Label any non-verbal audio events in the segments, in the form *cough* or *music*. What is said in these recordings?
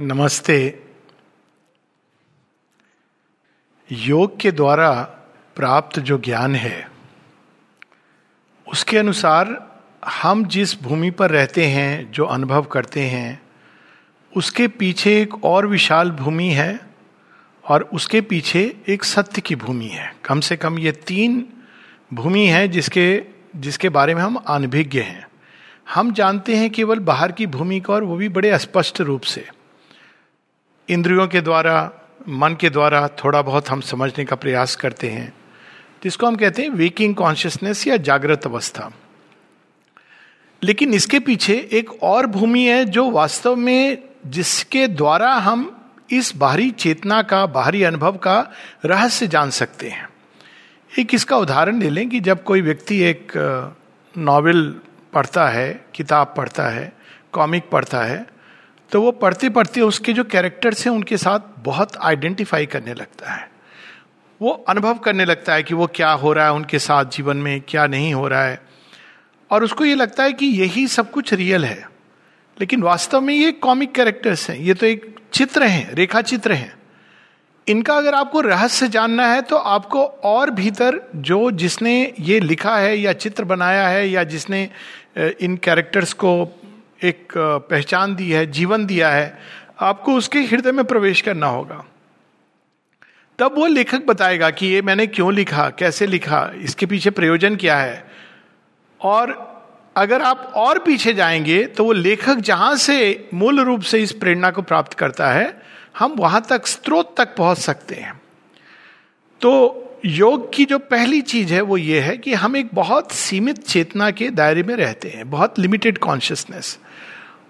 नमस्ते। योग के द्वारा प्राप्त जो ज्ञान है, उसके अनुसार हम जिस भूमि पर रहते हैं, जो अनुभव करते हैं, उसके पीछे एक और विशाल भूमि है और उसके पीछे एक सत्य की भूमि है। कम से कम ये तीन भूमि है जिसके जिसके बारे में हम अनभिज्ञ हैं। हम जानते हैं केवल बाहर की भूमि को और वो भी बड़े स्पष्ट रूप से। इंद्रियों के द्वारा, मन के द्वारा थोड़ा बहुत हम समझने का प्रयास करते हैं, जिसको हम कहते हैं वेकिंग कॉन्शियसनेस या जागृत अवस्था। लेकिन इसके पीछे एक और भूमि है जो वास्तव में जिसके द्वारा हम इस बाहरी चेतना का, बाहरी अनुभव का रहस्य जान सकते हैं। एक इसका उदाहरण ले लें कि जब कोई व्यक्ति एक नॉवेल पढ़ता है, किताब पढ़ता है कॉमिक पढ़ता है तो वो पढ़ते पढ़ते उसके जो कैरेक्टर्स हैं, उनके साथ बहुत आइडेंटिफाई करने लगता है। वो अनुभव करने लगता है कि वो क्या हो रहा है उनके साथ जीवन में, क्या नहीं हो रहा है। और उसको ये लगता है कि यही सब कुछ रियल है। लेकिन वास्तव में ये कॉमिक कैरेक्टर्स हैं, ये तो एक चित्र हैं रेखा चित्र हैं। इनका अगर आपको रहस्य जानना है तो आपको और भीतर जो जिसने ये लिखा है या चित्र बनाया है या जिसने इन कैरेक्टर्स को एक पहचान दी है, जीवन दिया है, आपको उसके हृदय में प्रवेश करना होगा। तब वो लेखक बताएगा कि ये मैंने क्यों लिखा, कैसे लिखा, इसके पीछे प्रयोजन क्या है? और अगर आप और पीछे जाएँगे तो वो लेखक जहाँ से मूल रूप से इस प्रेरणा को प्राप्त करता है, हम वहाँ तक, स्रोत तक पहुँच सकते हैं। तो योग की जो पहली चीज़ है वो ये है कि हम एक बहुत सीमित चेतना के दायरे में रहते हैं, बहुत लिमिटेड कॉन्शियसनेस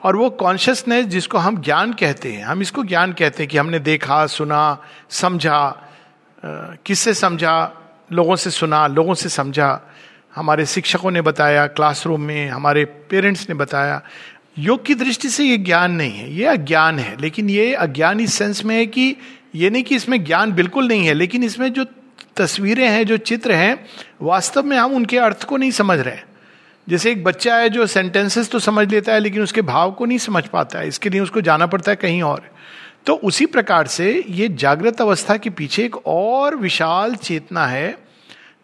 और वो कॉन्शियसनेस जिसको हम ज्ञान कहते हैं, हम इसको ज्ञान कहते हैं कि हमने देखा, सुना, समझा किससे समझा? लोगों से सुना, लोगों से समझा। हमारे शिक्षकों ने बताया क्लासरूम में, हमारे पेरेंट्स ने बताया। योग की दृष्टि से ये ज्ञान नहीं है, ये अज्ञान है। लेकिन ये अज्ञान इस सेंस में है कि ये नहीं कि इसमें ज्ञान बिल्कुल नहीं है, लेकिन इसमें जो तस्वीरें हैं, जो चित्र हैं, वास्तव में हम उनके अर्थ को नहीं समझ रहे हैं। जैसे एक बच्चा है जो सेंटेंसेस तो समझ लेता है, लेकिन उसके भाव को नहीं समझ पाता है, इसके लिए उसको जाना पड़ता है कहीं और। तो उसी प्रकार से ये जागृत अवस्था के पीछे एक और विशाल चेतना है,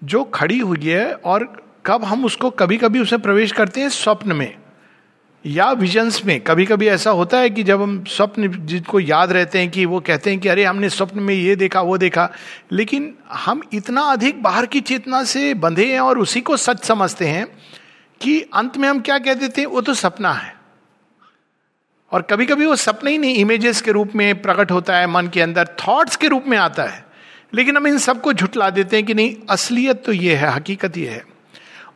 जो खड़ी हुई है और कब हम उसको कभी कभी उसे प्रवेश करते हैं स्वप्न में। या विजन्स में कभी कभी ऐसा होता है कि जब हम स्वप्न जिनको याद रहते हैं कि वो कहते हैं कि अरे हमने स्वप्न में ये देखा, वो देखा, लेकिन हम इतना अधिक बाहर की चेतना से बंधे हैं और उसी को सच समझते हैं कि अंत में हम क्या कह देते हैं, वो तो सपना है। और कभी कभी वो सपना ही नहीं इमेजेस के रूप में प्रकट होता है, मन के अंदर थॉट्स के रूप में आता है। लेकिन हम इन सबको झुटला देते हैं कि नहीं, असलियत तो ये है, हकीकत ये है।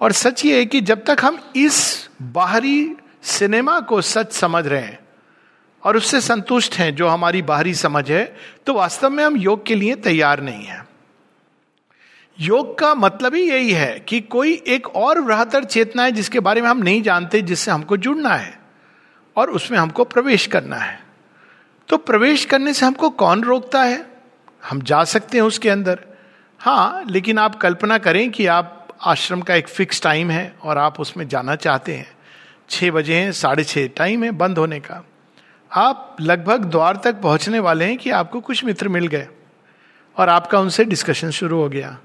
और सच ये है कि जब तक हम इस बाहरी सिनेमा को सच समझ रहे हैं और उससे संतुष्ट हैं जो हमारी बाहरी समझ है तो वास्तव में हम योग के लिए तैयार नहीं है। योग का मतलब ही यही है कि कोई एक और बृहतर चेतना है जिसके बारे में हम नहीं जानते, जिससे हमको जुड़ना है और उसमें हमको प्रवेश करना है। तो प्रवेश करने से हमको कौन रोकता है? हम जा सकते हैं उसके अंदर। हाँ लेकिन आप कल्पना करें कि आप आश्रम का एक फिक्स टाइम है और आप उसमें जाना चाहते हैं। छः बजे हैं, साढ़े छः टाइम है बंद होने का। आप लगभग द्वार तक पहुँचने वाले हैं कि आपको कुछ मित्र मिल गए और आपका उनसे डिस्कशन शुरू हो गया।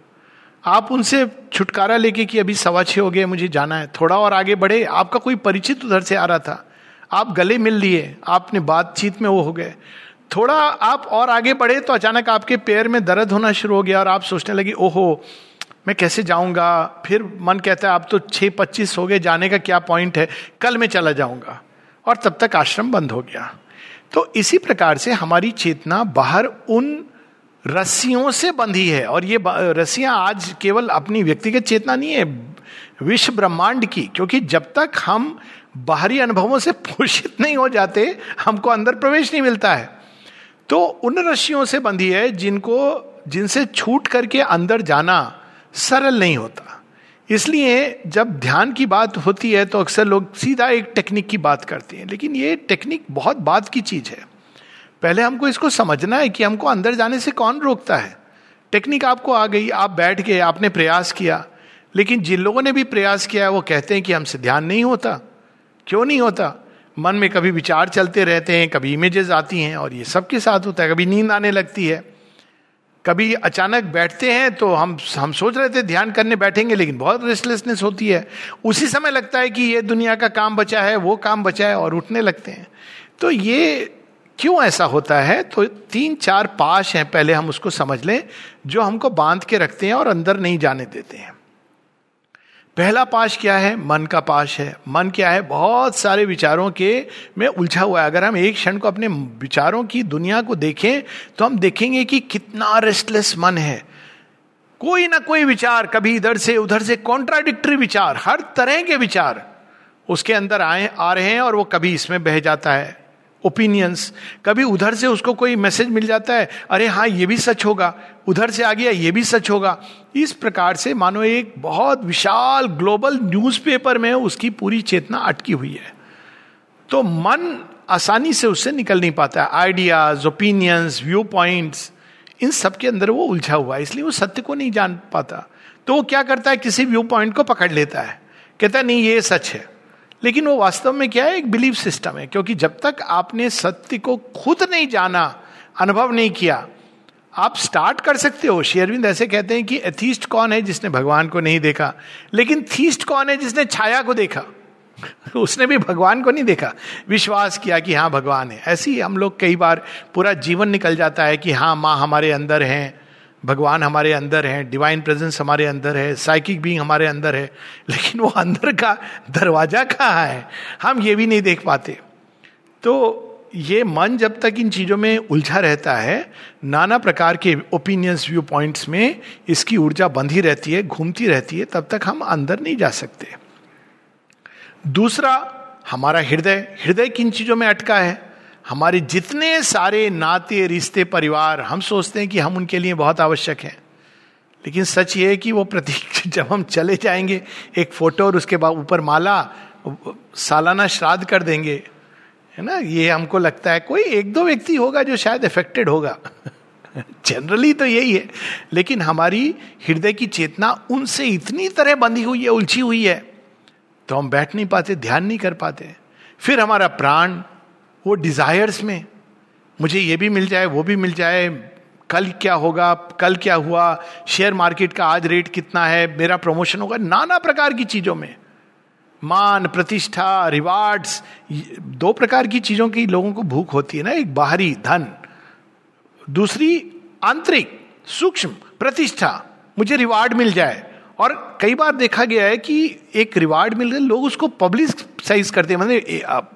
आप उनसे छुटकारा लेके कि अभी सवा छः हो गए, मुझे जाना है। थोड़ा और आगे बढ़े, आपका कोई परिचित उधर से आ रहा था। आप गले मिल लिए, आपने बातचीत में वो हो गए। थोड़ा आप और आगे बढ़े तो अचानक आपके पैर में दर्द होना शुरू हो गया और आप सोचने लगे, ओहो मैं कैसे जाऊँगा? फिर मन कहता है आप तो छः पच्चीस हो गए, जाने का क्या पॉइंट है? कल मैं चला जाऊँगा। और तब तक आश्रम बंद हो गया। तो इसी प्रकार से हमारी चेतना बाहर उन रस्सियों से बंधी है। और ये रस्सियाँ आज केवल अपनी व्यक्तिगत चेतना नहीं है, विश्व ब्रह्मांड की। क्योंकि जब तक हम बाहरी अनुभवों से *laughs* पोषित नहीं हो जाते, हमको अंदर प्रवेश नहीं मिलता है। तो उन रस्सियों से बंधी है जिनको, जिनसे छूट करके अंदर जाना सरल नहीं होता। इसलिए जब ध्यान की बात होती है तो अक्सर लोग सीधा एक टेक्निक की बात करते हैं। लेकिन ये टेक्निक बहुत बात की चीज़ है। पहले हमको इसको समझना है कि हमको अंदर जाने से कौन रोकता है। टेक्निक आपको आ गई, आप बैठ गए, आपने प्रयास किया। लेकिन जिन लोगों ने भी प्रयास किया है, वो कहते हैं कि हमसे ध्यान नहीं होता। क्यों नहीं होता? मन में कभी विचार चलते रहते हैं, कभी इमेजेस आती हैं और ये सबके साथ होता है, कभी नींद आने लगती है। कभी अचानक बैठते हैं तो हम हम सोच रहे थे ध्यान करने बैठेंगे, लेकिन बहुत रेस्टलेसनेस होती है। उसी समय लगता है कि ये दुनिया का काम बचा है, वो काम बचा है और उठने लगते हैं। तो ये क्यों ऐसा होता है? तो तीन, चार पाश हैं, पहले हम उसको समझ लें, जो हमको बाँध के रखते हैं और अंदर नहीं जाने देते हैं। पहला पाश क्या है? मन का पाश है। मन क्या है? बहुत सारे विचारों के में उलझा हुआ है। अगर हम एक क्षण को अपने विचारों की दुनिया को देखें तो हम देखेंगे कि कितना रेस्टलेस मन है। कोई ना कोई विचार, कभी इधर से उधर से कॉन्ट्राडिक्टरी विचार, हर तरह के विचार उसके अंदर आए, आ रहे हैं और वो कभी इसमें बह जाता है। ओपिनियंस कभी उधर से उसको कोई मैसेज मिल जाता है, अरे हाँ ये भी सच होगा। उधर से आ गया, ये भी सच होगा। इस प्रकार से मानो एक बहुत विशाल ग्लोबल न्यूज़पेपर में उसकी पूरी चेतना अटकी हुई है। तो मन आसानी से उससे निकल नहीं पाता है। आइडियाज़ ओपिनियंस व्यू पॉइंट्स इन सब के अंदर वो उलझा हुआ है, इसलिए वो सत्य को नहीं जान पाता। तो वो क्या करता है? किसी व्यू पॉइंट को पकड़ लेता है। कहता है, नहीं, ये सच है। लेकिन वो वास्तव में क्या है? एक बिलीव सिस्टम है, क्योंकि जब तक आपने सत्य को खुद नहीं जाना, अनुभव नहीं किया, आप स्टार्ट कर सकते हो। शेयरविंद ऐसे कहते हैं कि एथीस्ट कौन है जिसने भगवान को नहीं देखा? लेकिन थीस्ट कौन है जिसने छाया को देखा? *laughs* उसने भी भगवान को नहीं देखा। विश्वास किया कि हाँ भगवान है। ऐसे ही हम लोग कई बार पूरा जीवन निकल जाता है कि हाँ माँ हमारे अंदर हैं। भगवान हमारे अंदर है डिवाइन प्रेजेंस हमारे अंदर है साइकिक बींग हमारे अंदर है, लेकिन वो अंदर का दरवाज़ा कहाँ है? हम ये भी नहीं देख पाते। तो ये मन जब तक इन चीज़ों में उलझा रहता है, नाना प्रकार के ओपिनियंस व्यू पॉइंट्स में इसकी ऊर्जा बंधी रहती है, घूमती रहती है, तब तक हम अंदर नहीं जा सकते। दूसरा, हमारा हृदय। हृदय किन चीज़ों में अटका है? हमारे जितने सारे नाते, रिश्ते, परिवार, हम सोचते हैं कि हम उनके लिए बहुत आवश्यक हैं। लेकिन सच ये है कि वो प्रतीक *laughs* जब हम चले जाएँगे, एक फ़ोटो और उसके बाद ऊपर माला सालाना श्राद्ध कर देंगे, है ना? ये हमको लगता है कोई एक दो व्यक्ति होगा जो शायद अफेक्टेड होगा। *laughs* जनरली तो यही है। लेकिन हमारी हृदय की चेतना उनसे इतनी तरह बंधी हुई है, उलझी हुई है तो हम बैठ नहीं पाते, ध्यान नहीं कर पाते। फिर हमारा प्राण वो डिजायर्स में, मुझे ये भी मिल जाए, वो भी मिल जाए, कल क्या होगा, कल क्या हुआ शेयर मार्केट का आज रेट कितना है, मेरा प्रमोशन होगा, नाना प्रकार की चीज़ों में। मान, प्रतिष्ठा रिवार्ड्स दो प्रकार की चीज़ों की लोगों को भूख होती है ना, एक बाहरी धन, दूसरी आंतरिक, सूक्ष्म, प्रतिष्ठा, मुझे रिवार्ड मिल जाए। और कई बार देखा गया है कि एक रिवार्ड मिल गया, लोग उसको पब्लिक साइज़ करते हैं मतलब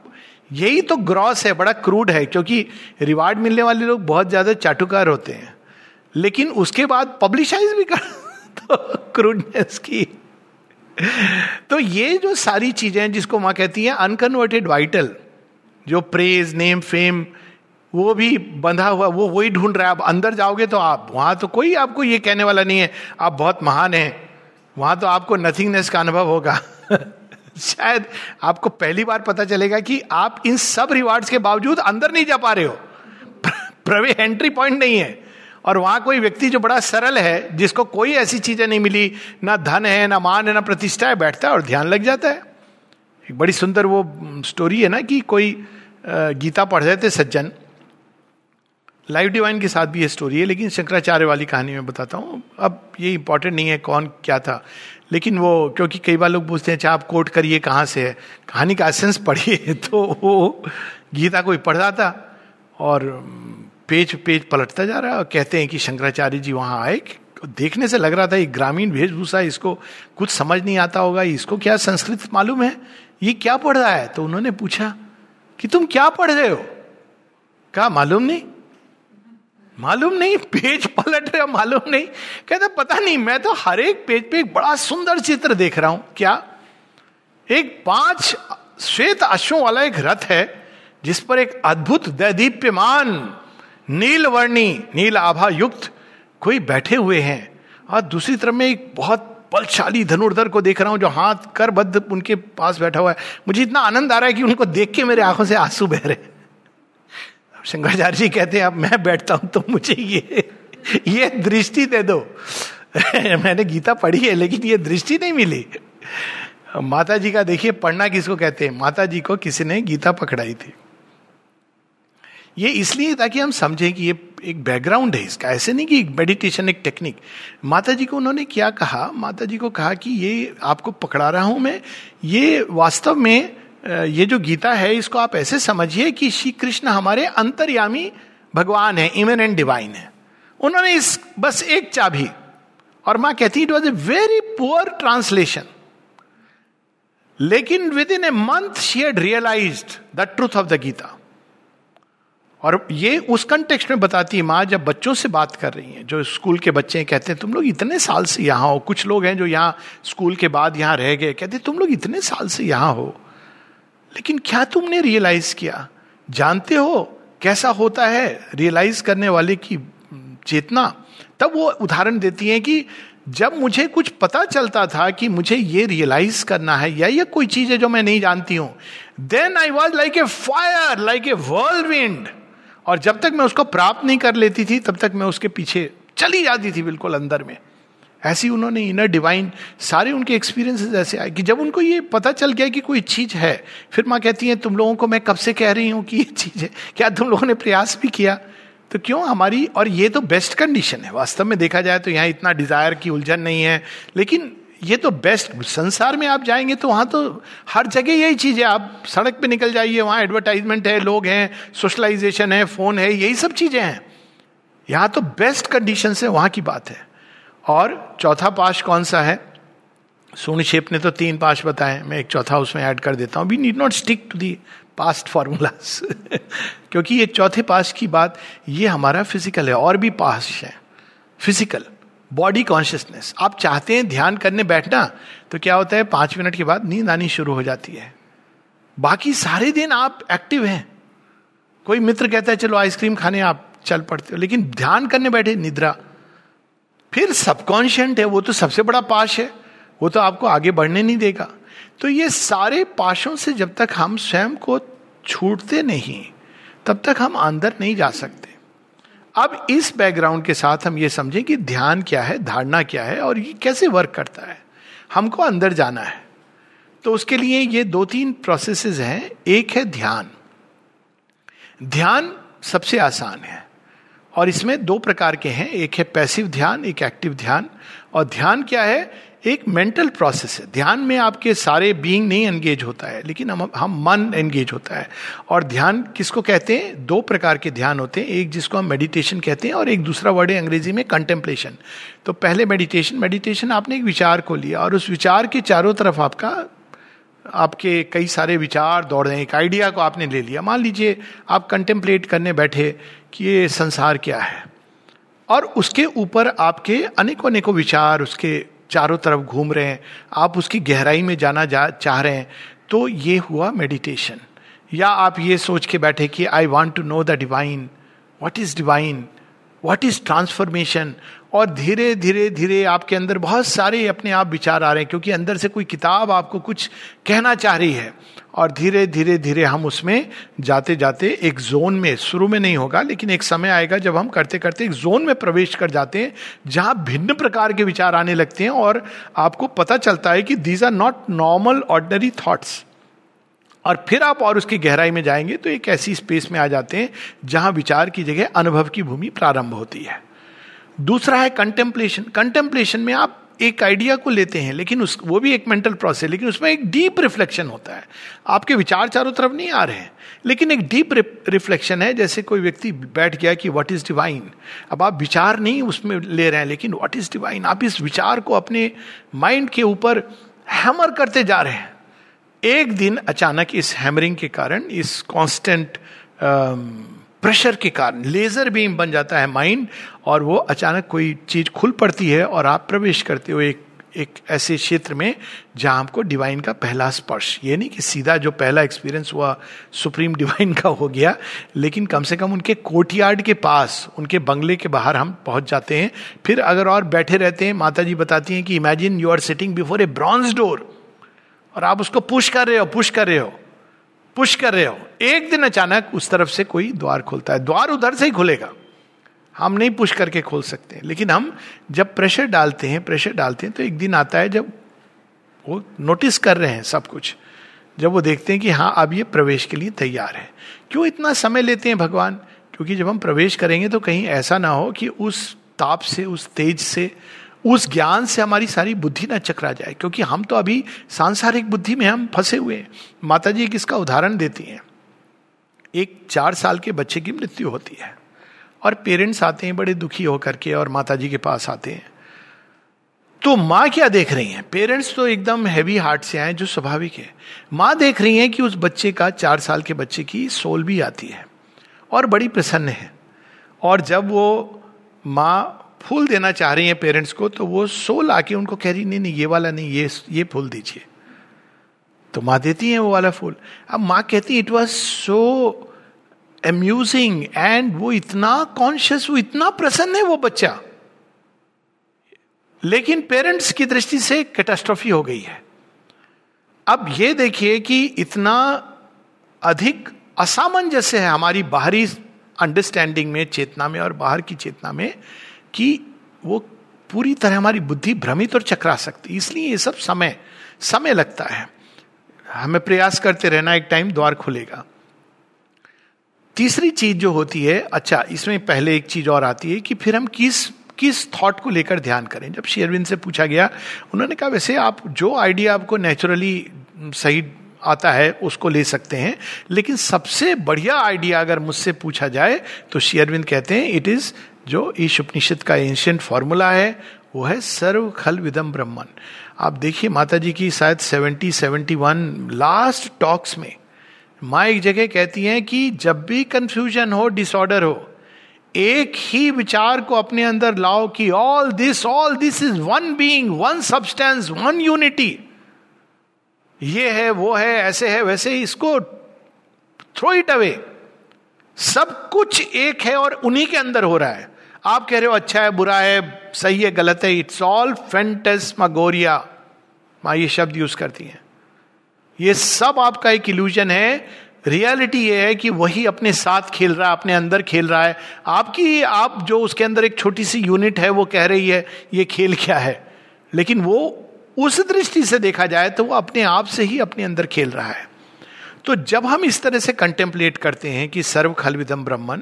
यही तो ग्रॉस है, बड़ा क्रूड है, क्योंकि रिवार्ड मिलने वाले लोग बहुत ज़्यादा चाटुकार होते हैं। लेकिन उसके बाद पब्लिशाइज भी कर *laughs* तो क्रूडनेस की। तो ये जो सारी चीज़ें जिसको माँ कहती है अनकन्वर्टेड वाइटल जो प्रेज नेम फेम वो भी बंधा हुआ, वो वही ढूंढ रहा है। आप अंदर जाओगे तो आप, वहाँ तो कोई आपको ये कहने वाला नहीं है, आप बहुत महान हैं, वहाँ तो आपको नथिंगनेस का अनुभव होगा। *laughs* शायद आपको पहली बार पता चलेगा कि आप इन सब रिवार्ड्स के बावजूद अंदर नहीं जा पा रहे हो। प्रवे एंट्री पॉइंट नहीं है। और वहाँ कोई व्यक्ति जो बड़ा सरल है, जिसको कोई ऐसी चीज़ें नहीं मिली, ना धन है, ना मान है, ना प्रतिष्ठा है, बैठता है और ध्यान लग जाता है। एक बड़ी सुंदर वो स्टोरी है ना कि कोई गीता पढ़ रहे थे सज्जन। लाइव डिवाइन के साथ भी ये स्टोरी है, लेकिन शंकराचार्य वाली कहानी में बताता हूँ। अब ये इंपॉर्टेंट नहीं है कौन क्या था। लेकिन वो, क्योंकि कई बार लोग पूछते हैं अच्छा आप कोट करिए कहाँ से है? कहानी का एसेंस *laughs* पढ़िए। तो वो गीता कोई पढ़ रहा था और पेज पेज पलटता जा रहा है और कहते हैं कि शंकराचार्य जी वहाँ आए। देखने से लग रहा था एक ग्रामीण वेशभूषा इसको कुछ समझ नहीं आता होगा, इसको क्या संस्कृत मालूम है? ये क्या पढ़ रहा है? तो उन्होंने पूछा कि तुम क्या पढ़ रहे हो? कहा, मालूम नहीं। मालूम नहीं, पेज पलट रहे मालूम नहीं। कहते, पता नहीं, मैं तो हर एक पेज पे एक बड़ा सुंदर चित्र देख रहा हूँ। क्या? एक पाँच श्वेत अश्वों वाला एक रथ है, जिस पर एक अद्भुत दैदीप्यमान नील वर्णी नील आभा युक्त कोई बैठे हुए हैं। और दूसरी तरफ़ में एक बहुत बलशाली धनुर्धर को देख रहा हूँ, जो हाथ कर बद्ध उनके पास बैठा हुआ है। मुझे इतना आनंद आ रहा है कि उनको देख के मेरे आँखों से आँसू बह रहे शंकराचार्य जी कहते हैं, अब मैं बैठता हूँ तो मुझे ये ये दृष्टि दे दो। *laughs* मैंने गीता पढ़ी है, लेकिन ये दृष्टि नहीं मिली। माता जी का देखिए, पढ़ना किसको कहते हैं? माता जी को किसी ने गीता पकड़ाई थी। ये इसलिए ताकि हम समझें कि ये एक बैकग्राउंड है इसका। ऐसे नहीं कि मेडिटेशन एक टेक्निक माता जी को उन्होंने क्या कहा? माता जी को कहा कि ये आपको पकड़ा रहा हूँ मैं। ये वास्तव में ये जो गीता है, इसको आप ऐसे समझिए कि श्री कृष्ण हमारे अंतर्यामी भगवान है इमेन एंड डिवाइन है। उन्होंने इस, बस एक चाबी, और माँ कहती it was a very poor translation लेकिन within a month she had realise the truth of the Gita. और ये उस कंटेक्स्ट में बताती है, माँ, जब बच्चों से बात कर रही है, जो स्कूल के बच्चे हैं, कहते हैं, तुम लोग इतने साल से यहाँ हो, कुछ लोग हैं जो यहाँ स्कूल के बाद यहाँ रह गए, कहते तुम लोग इतने साल से यहाँ हो लेकिन क्या तुमने रियलाइज़ किया? जानते हो कैसा होता है रियलाइज़ करने वाले की चेतना? तब वो उदाहरण देती है कि जब मुझे कुछ पता चलता था कि मुझे ये रियलाइज़ करना है या ये कोई चीज़ है जो मैं नहीं जानती हूँ then I was like a fire like a whirlwind और जब तक मैं उसको प्राप्त नहीं कर लेती थी, तब तक मैं उसके पीछे चली जाती थी बिल्कुल अंदर में। ऐसी उन्होंने इनर डिवाइन सारे उनके एक्सपीरियंसेस ऐसे आए कि जब उनको ये पता चल गया कि कोई चीज़ है, फिर माँ कहती है, तुम लोगों को मैं कब से कह रही हूँ कि ये चीज़ है? क्या तुम लोगों ने प्रयास भी किया? तो क्यों हमारी, और ये तो बेस्ट कंडीशन है। वास्तव में देखा जाए तो यहाँ इतना डिज़ायर की उलझन नहीं है, लेकिन ये तो बेस्ट संसार में आप जाएँगे तो वहाँ तो हर जगह यही चीज़ है। आप सड़क पे निकल जाइए, वहाँ एडवर्टाइजमेंट है, लोग हैं सोशलाइजेशन है फ़ोन है, यही सब चीज़ें हैं। यहाँ तो बेस्ट कंडीशन है, वहाँ की बात है। और चौथा पाश कौन सा है? सोनीशेप ने तो तीन पाश बताए। मैं एक चौथा उसमें ऐड कर देता हूँ। We need not stick to the past formulas क्योंकि ये चौथे पास की बात, ये हमारा फ़िज़िकल है, और भी पास है। फ़िज़िकल बॉडी कॉन्शियसनेस आप चाहते हैं ध्यान करने बैठना तो क्या होता है? पाँच मिनट के बाद नींद आनी शुरू हो जाती है। बाकी सारे दिन आप एक्टिव हैं। कोई मित्र कहता है, चलो आइसक्रीम खाने आप चल पड़ते हो। लेकिन ध्यान करने बैठे, निद्रा। फिर सबकॉन्शियंट है, वो तो सबसे बड़ा पाश है, वो तो आपको आगे बढ़ने नहीं देगा। तो ये सारे पाशों से जब तक हम स्वयं को छूटते नहीं, तब तक हम अंदर नहीं जा सकते। अब इस बैकग्राउंड के साथ हम ये समझें कि ध्यान क्या है, धारणा क्या है, और ये कैसे वर्क करता है। हमको अंदर जाना है। तो उसके लिए ये दो तीन प्रोसेसेस हैं। एक है ध्यान। ध्यान सबसे आसान है। और इसमें दो प्रकार के हैं, एक है पैसिव ध्यान, एक एक्टिव ध्यान। और ध्यान क्या है? एक मेंटल प्रोसेस है। ध्यान में आपके सारे बीइंग नहीं एंगेज होता है, लेकिन हम हम मन एंगेज होता है। और ध्यान किसको कहते हैं? दो प्रकार के ध्यान होते हैं। एक जिसको हम मेडिटेशन कहते हैं और एक दूसरा वर्ड है अंग्रेज़ी में कंटेम्पलेशन तो पहले मेडिटेशन मेडिटेशन आपने एक विचार को लिया और उस विचार के चारों तरफ़ आपका, आपके कई सारे विचार दौड़ रहे हैं। एक आइडिया को आपने ले लिया। मान लीजिए आप कंटेम्पलेट करने बैठे कि ये संसार क्या है? और उसके ऊपर आपके अनेकों अनेकों विचार उसके चारों तरफ़ घूम रहे हैं। आप उसकी गहराई में जाना जा, चाह रहे हैं। तो ये हुआ मेडिटेशन या आप ये सोच के बैठे कि I want to know the divine what is divine what is transformation और धीरे धीरे धीरे आपके अंदर बहुत सारे अपने आप विचार आ रहे हैं, क्योंकि अंदर से कोई किताब आपको कुछ कहना चाह रही है। और धीरे धीरे धीरे हम उसमें जाते जाते एक जोन में, शुरू में नहीं होगा, लेकिन एक समय आएगा जब हम करते करते एक जोन में प्रवेश कर जाते हैं, जहाँ भिन्न प्रकार के विचार आने लगते हैं और आपको पता चलता है कि these are not normal ordinary thoughts और फिर आप और उसकी गहराई में जाएँगे तो एक ऐसी स्पेस में आ जाते हैं, जहाँ विचार की जगह अनुभव की भूमि प्रारंभ होती है। दूसरा है कंटेम्पलेशन कंटेम्पलेशन में आप एक आइडिया को लेते हैं, लेकिन उस, वो भी एक मेंटल प्रोसेस लेकिन उसमें एक डीप रिफ्लेक्शन होता है। आपके विचार चारों तरफ़ नहीं आ रहे हैं, लेकिन एक डीप रिफ्लेक्शन है, जैसे कोई व्यक्ति बैठ गया कि व्हाट इज़ डिवाइन अब आप विचार नहीं उसमें ले रहे हैं, लेकिन व्हाट इज़ डिवाइन आप इस विचार को अपने माइंड के ऊपर हैमर करते जा रहे हैं। एक दिन अचानक इस हैमरिंग के कारण, इस कांस्टेंट प्रेशर के कारण, लेजर बीम बन जाता है माइंड, और वो अचानक कोई चीज़ खुल पड़ती है और आप प्रवेश करते हो एक एक ऐसे क्षेत्र में जहाँ आपको डिवाइन का पहला स्पर्श। ये नहीं कि सीधा जो पहला एक्सपीरियंस हुआ सुप्रीम डिवाइन का हो गया, लेकिन कम से कम उनके कोर्टयार्ड के पास, उनके बंगले के बाहर हम पहुँच जाते हैं। फिर अगर और बैठे रहते हैं माता जी बताती हैं कि imagine you are sitting before a bronze door और आप उसको पुश कर रहे हो पुश कर रहे हो। पुश कर रहे हो। एक दिन अचानक उस तरफ़ से कोई द्वार खुलता है। द्वार उधर से ही खुलेगा। हम नहीं पुश करके खोल सकते। लेकिन हम जब प्रेशर डालते हैं, प्रेशर डालते हैं तो एक दिन आता है जब वो नोटिस कर रहे हैं सब कुछ। जब वो देखते हैं कि हाँ अब ये प्रवेश के लिए तैयार है। क्यों इतना समय लेते हैं भगवान? क्योंकि जब हम प्रवेश करेंगे तो कहीं ऐसा ना हो कि उस ताप से, उस तेज से उस ज्ञान से हमारी सारी बुद्धि ना चकरा जाए, क्योंकि हम तो अभी सांसारिक बुद्धि में हम फंसे हुए हैं। माता जी किसका उदाहरण देती हैं। एक चार साल के बच्चे की मृत्यु होती है, और पेरेंट्स आते हैं, बड़े दुखी होकर के और माता जी के पास आते हैं। तो माँ क्या देख रही हैं? पेरेंट्स तो एकदम हैवी हार्ट से आए, जो स्वाभाविक है। माँ देख रही हैं कि उस बच्चे का, चार साल के बच्चे की सोल भी आती है, और बड़ी प्रसन्न है। और जब वो माँ फूल देना चाह रही हैं पेरेंट्स को तो वो सोल आके उनको कह रही, नहीं नहीं, ये वाला नहीं, ये ये फूल दीजिए। तो माँ देती हैं वो वाला फूल। अब माँ कहती it was so amusing and वो इतना कॉन्शियस वो इतना प्रसन्न है वो बच्चा। लेकिन पेरेंट्स की दृष्टि से कैटास्ट्रॉफी हो गई है। अब ये देखिए कि इतना अधिक असामंजस्य है हमारी बाहरी अंडरस्टैंडिंग में, चेतना में और बाहर की चेतना में कि वो पूरी तरह हमारी बुद्धि भ्रमित और चकरा सकती इसलिए ये सब समय समय लगता है। हमें प्रयास करते रहना, एक टाइम द्वार खुलेगा। तीसरी चीज़ जो होती है अच्छा इसमें पहले एक चीज़ और आती है कि फिर हम किस किस थॉट को लेकर ध्यान करें। जब शेयरविंद से पूछा गया, उन्होंने कहा, वैसे आप जो आइडिया आपको नेचुरली सही आता है, उसको ले सकते हैं, लेकिन सबसे बढ़िया आइडिया अगर मुझसे पूछा जाए तो शेयरविंद कहते हैं इट इज़ जो ईश उपनिषद का एंशियंट फॉर्मूला है, वो है सर्व खल विदम ब्रह्मन। आप देखिए माता जी की शायद seventy seventy one last talks में, माँ एक जगह कहती हैं कि जब भी कंफ्यूजन हो डिसऑर्डर हो, एक ही विचार को अपने अंदर लाओ कि all this all this is one being one substance one unity ये है, वो है, ऐसे है, वैसे इसको थ्रो इट अवे सब कुछ एक है और उन्हीं के अंदर हो रहा है। आप कह रहे हो अच्छा है, बुरा है, सही है, गलत है। इट्स ऑल फेंटेस्मागोरिया माँ ये शब्द यूज़ करती हैं। ये सब आपका एक इल्यूजन है। रियलिटी ये है कि वही अपने साथ खेल रहा है, अपने अंदर खेल रहा है। आपकी, आप जो उसके अंदर एक छोटी सी यूनिट है, वो कह रही है, ये खेल क्या है? लेकिन वो उस दृष्टि से देखा जाए तो वो अपने आप से ही अपने अंदर खेल रहा है। तो जब हम इस तरह से कंटेम्पलेट करते हैं कि सर्व खलविदम ब्रह्मन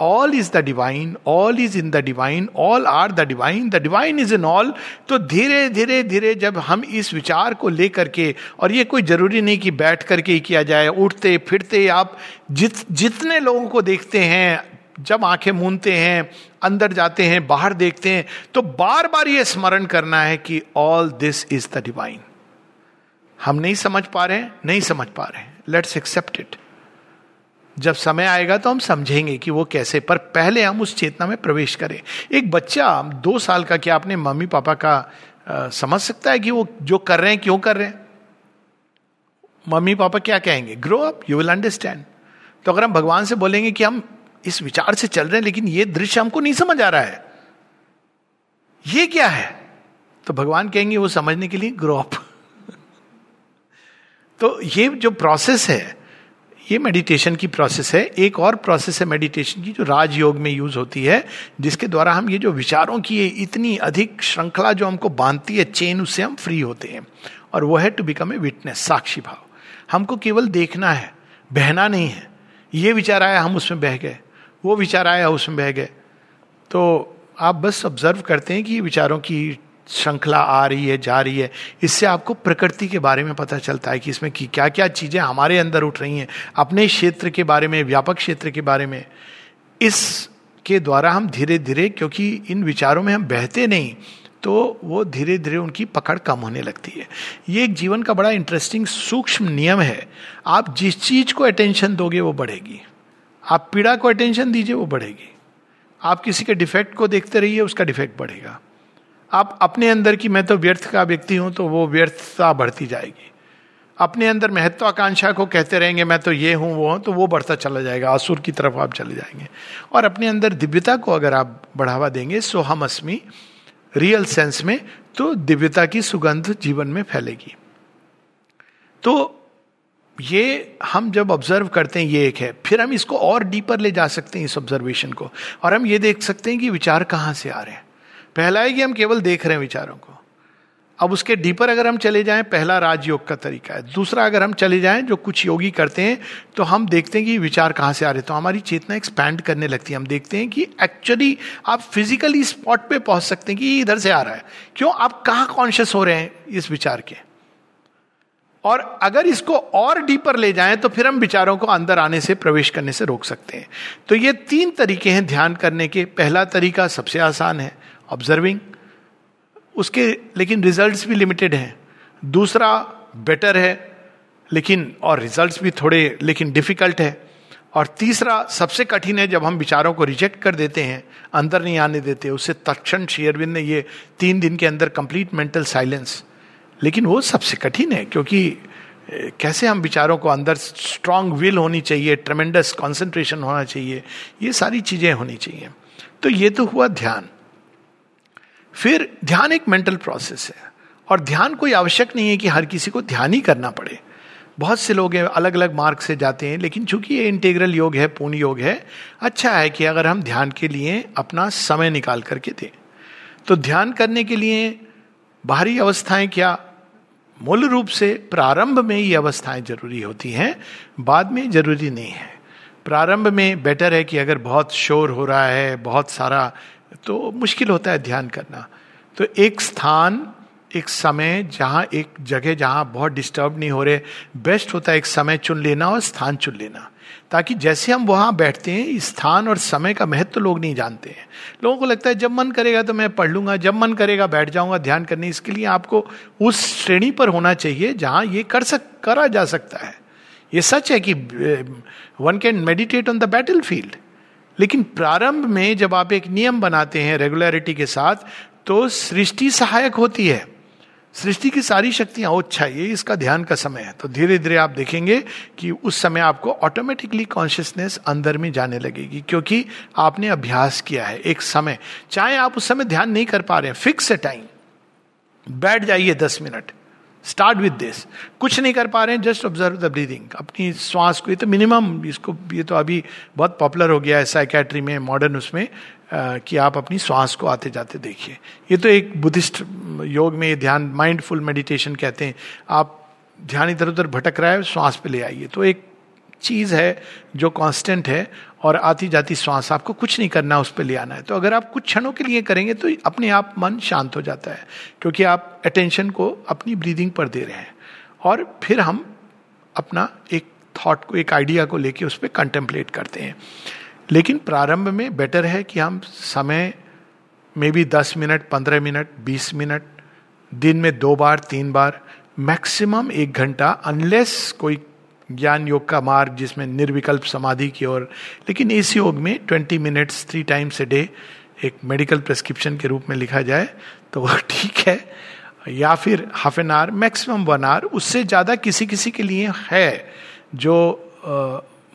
all is the divine all is in the divine all are the divine the divine is in all तो धीरे धीरे धीरे जब हम इस विचार को लेकर के, और ये कोई ज़रूरी नहीं कि बैठ करके ही किया जाए, उठते, फिरते, आप जित, जितने लोगों को देखते हैं, जब आँखें मूंदते हैं, अंदर जाते हैं, बाहर देखते हैं तो बार बार ये स्मरण करना है कि all this is the divine हम नहीं समझ पा रहे हैं, नहीं समझ पा रहे हैं। लेट्स एक्सेप्ट इट जब समय आएगा तो हम समझेंगे कि वो कैसे पर पहले हम उस चेतना में प्रवेश करें। एक बच्चा दो साल का क्या अपने मम्मी पापा का आ, समझ सकता है कि वो जो कर रहे हैं क्यों कर रहे हैं? मम्मी पापा क्या कहेंगे? Grow up you will understand तो अगर हम भगवान से बोलेंगे कि हम इस विचार से चल रहे हैं लेकिन ये दृश्य हमको नहीं समझ आ रहा है ये क्या है? तो भगवान कहेंगे वो समझने के लिए ग्रो अप *laughs* तो ये जो प्रोसेस है ये मेडिटेशन की प्रोसेस है। एक और प्रोसेस है मेडिटेशन की, जो राजयोग में यूज़ होती है, जिसके द्वारा हम ये जो विचारों की इतनी अधिक श्रृंखला जो हमको बांधती है चेन उससे हम फ्री होते हैं। और वो है टू बिकम ए विटनेस साक्षी भाव। हमको केवल देखना है, बहना नहीं है। ये विचार आया, हम उसमें बह गए। वो विचार आया, उसमें बह गए। तो आप बस ऑब्ज़र्व करते हैं कि विचारों की श्रृंखला आ रही है, जा रही है। इससे आपको प्रकृति के बारे में पता चलता है कि इसमें की क्या क्या चीज़ें हमारे अंदर उठ रही हैं, अपने क्षेत्र के बारे में, व्यापक क्षेत्र के बारे में। इस के द्वारा हम धीरे धीरे क्योंकि इन विचारों में हम बहते नहीं तो वो धीरे धीरे उनकी पकड़ कम होने लगती है। ये एक जीवन का बड़ा इंटरेस्टिंग सूक्ष्म नियम है। आप जिस चीज़ को अटेंशन दोगे, वो बढ़ेगी। आप पीड़ा को अटेंशन दीजिए, वो बढ़ेगी। आप किसी के डिफेक्ट को देखते रहिए, उसका डिफेक्ट बढ़ेगा। आप अपने अंदर की मैं तो व्यर्थ का व्यक्ति हूँ तो वो व्यर्थता बढ़ती जाएगी। अपने अंदर महत्वाकांक्षा को कहते रहेंगे, मैं तो ये हूँ, वो हूँ तो वो बढ़ता चला जाएगा, आसुर की तरफ़ आप चले जाएँगे। और अपने अंदर दिव्यता को अगर आप बढ़ावा देंगे, सो हम अस्मी रियल सेंस में तो दिव्यता की सुगंध जीवन में फैलेगी। तो ये हम जब ऑब्ज़र्व करते हैं, ये एक है। फिर हम इसको और डीपर ले जा सकते हैं, इस ऑब्जर्वेशन को। और हम ये देख सकते हैं कि विचार कहाँ से आ रहे हैं। पहला है कि हम केवल देख रहे हैं विचारों को। अब उसके डीपर अगर हम चले जाएँ, पहला राजयोग का तरीका है। दूसरा अगर हम चले जाएँ, जो कुछ योगी करते हैं तो हम देखते हैं कि विचार कहाँ से आ रहे तो हमारी चेतना एक्सपैंड करने लगती है। हम देखते हैं कि एक्चुअली आप फिजिकली स्पॉट पे पहुँच सकते हैं कि इधर से आ रहा है। क्यों? आप कहाँ कॉन्शियस हो रहे हैं इस विचार के? और अगर इसको और डीपर ले जाएँ तो फिर हम विचारों को अंदर आने से, प्रवेश करने से रोक सकते हैं। तो ये तीन तरीके हैं ध्यान करने के। पहला तरीका सबसे आसान है। ऑब्जर्विंग उसके, लेकिन रिजल्ट्स भी लिमिटेड हैं। दूसरा बेटर है, लेकिन, और रिजल्ट्स भी थोड़े, लेकिन डिफ़िकल्ट है। और तीसरा सबसे कठिन है, जब हम विचारों को रिजेक्ट कर देते हैं, अंदर नहीं आने देते, उससे तक्षण शेयरविंद ने ये तीन दिन के अंदर कंप्लीट मेंटल साइलेंस लेकिन वो सबसे कठिन है, क्योंकि कैसे हम विचारों को अंदर स्ट्रांग विल होनी चाहिए ट्रमेंडस कॉन्सेंट्रेशन होना चाहिए, ये सारी चीज़ें होनी चाहिए। तो ये तो हुआ ध्यान। फिर ध्यान एक मेंटल प्रोसेस है। और ध्यान कोई आवश्यक नहीं है कि हर किसी को ध्यान ही करना पड़े। बहुत से लोग अलग अलग मार्ग से जाते हैं, लेकिन चूँकि ये इंटेग्रल योग है, पूर्ण योग है अच्छा है कि अगर हम ध्यान के लिए अपना समय निकाल करके दें। तो ध्यान करने के लिए बाहरी अवस्थाएँ क्या? मूल रूप से प्रारंभ में ये अवस्थाएँ ज़रूरी होती हैं, बाद में ज़रूरी नहीं है। प्रारंभ में बेटर है कि अगर बहुत शोर हो रहा है, बहुत सारा तो मुश्किल होता है ध्यान करना। तो एक स्थान, एक समय जहाँ एक जगह जहाँ बहुत डिस्टर्ब नहीं हो रहे बेस्ट होता है एक समय चुन लेना और स्थान चुन लेना। ताकि जैसे हम वहाँ बैठते हैं स्थान और समय का महत्व तो लोग नहीं जानते हैं। लोगों को लगता है जब मन करेगा तो मैं पढ़ लूँगा, जब मन करेगा बैठ जाऊँगा ध्यान करने। इसके लिए आपको उस श्रेणी पर होना चाहिए जहाँ ये कर सक, करा जा सकता है। ये सच है कि one can meditate on the battlefield लेकिन प्रारंभ में जब आप एक नियम बनाते हैं रेगुलरिटी के साथ तो सृष्टि सहायक होती है। सृष्टि की सारी शक्तियाँ अच्छा ये इसका ध्यान का समय है। तो धीरे धीरे आप देखेंगे कि उस समय आपको ऑटोमेटिकली कॉन्शियसनेस अंदर में जाने लगेगी, क्योंकि आपने अभ्यास किया है एक समय। चाहे आप उस समय ध्यान नहीं कर पा रहे हैं फिक्स टाइम बैठ जाइए दस मिनट। स्टार्ट विद दिस कुछ नहीं कर पा रहे हैं जस्ट ऑब्ज़र्व द ब्रीदिंग अपनी श्वास को ये तो मिनिमम इसको ये तो अभी बहुत पॉपुलर हो गया है साइकेट्री में मॉडर्न उसमें आ, कि आप अपनी श्वास को आते जाते देखिए। ये तो एक बुद्धिस्ट योग में ध्यान माइंडफुल मेडिटेशन कहते हैं। आप ध्यान इधर उधर भटक रहा है श्वास पे ले आइए। तो एक चीज़ है जो कांस्टेंट है और आती जाती श्वास आपको कुछ नहीं करना उस पर ले आना है। तो अगर आप कुछ क्षणों के लिए करेंगे तो अपने आप मन शांत हो जाता है, क्योंकि आप अटेंशन को अपनी ब्रीदिंग पर दे रहे हैं। और फिर हम अपना एक थॉट को, एक आइडिया को लेके उस पर कंटेम्पलेट करते हैं। लेकिन प्रारंभ में बेटर है कि हम समय में भी दस मिनट, पंद्रह मिनट, बीस मिनट, दिन में दो बार, तीन बार मैक्सिमम एक घंटा अनलेस कोई ज्ञान योग का मार्ग जिसमें निर्विकल्प समाधि की ओर। लेकिन इस योग में twenty minutes, three times a day एक मेडिकल प्रेस्क्रिप्शन के रूप में लिखा जाए तो वह *laughs* ठीक है। या फिर half an hour maximum one hour उससे ज़्यादा किसी किसी के लिए है जो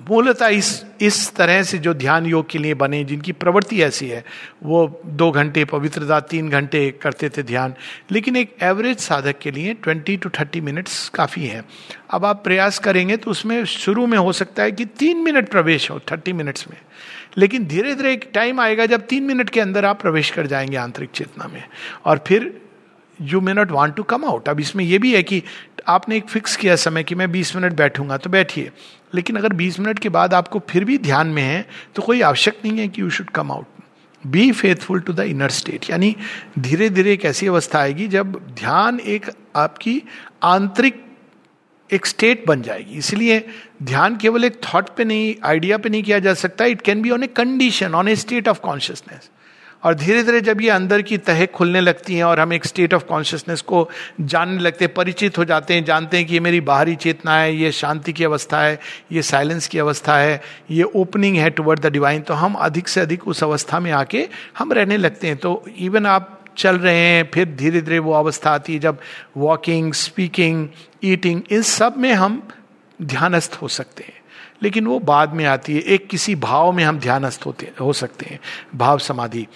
मूलतः इस इस तरह से जो ध्यान योग के लिए बने, जिनकी प्रवृत्ति ऐसी है, वो दो घंटे पवित्रता, तीन घंटे करते थे ध्यान। लेकिन एक एवरेज साधक के लिए ट्वेंटी टू थर्टी मिनट्स काफ़ी है। अब आप प्रयास करेंगे तो उसमें शुरू में हो सकता है कि तीन मिनट प्रवेश हो थर्टी मिनट्स में। लेकिन धीरे धीरे एक टाइम आएगा, जब तीन मिनट के अंदर आप प्रवेश कर जाएँगे आंतरिक चेतना में। और फिर you may not want to come out अब इसमें यह भी है कि आपने एक फिक्स किया समय कि मैं 20 मिनट बैठूँगा तो बैठिए। लेकिन अगर 20 मिनट के बाद आपको फिर भी ध्यान में है तो कोई आवश्यक नहीं है कि you should come out be faithful to the inner state यानी धीरे धीरे एक ऐसी अवस्था आएगी जब ध्यान एक आपकी आंतरिक एक स्टेट बन जाएगी। इसलिए ध्यान केवल एक थॉट पे नहीं आइडिया पे नहीं किया जा सकता। It can be on a condition on a state of consciousness और धीरे धीरे जब ये अंदर की तह खुलने लगती हैं और हम एक स्टेट ऑफ़ कॉन्शियसनेस को जानने लगते हैं, परिचित हो जाते हैं, जानते हैं कि ये मेरी बाहरी चेतना है, ये शांति की अवस्था है, ये साइलेंस की अवस्था है, ये ओपनिंग है टुवर्ड द डिवाइन तो हम अधिक से अधिक उस अवस्था में आके हम रहने लगते हैं। तो इवन आप चल रहे हैं, फिर धीरे धीरे वो अवस्था आती है जब वॉकिंग स्पीकिंग ईटिंग इन सब में हम ध्यानस्थ हो सकते हैं। लेकिन वो बाद में आती है। एक किसी भाव में हम ध्यानस्थ होते, हो सकते हैं। भाव समाधि।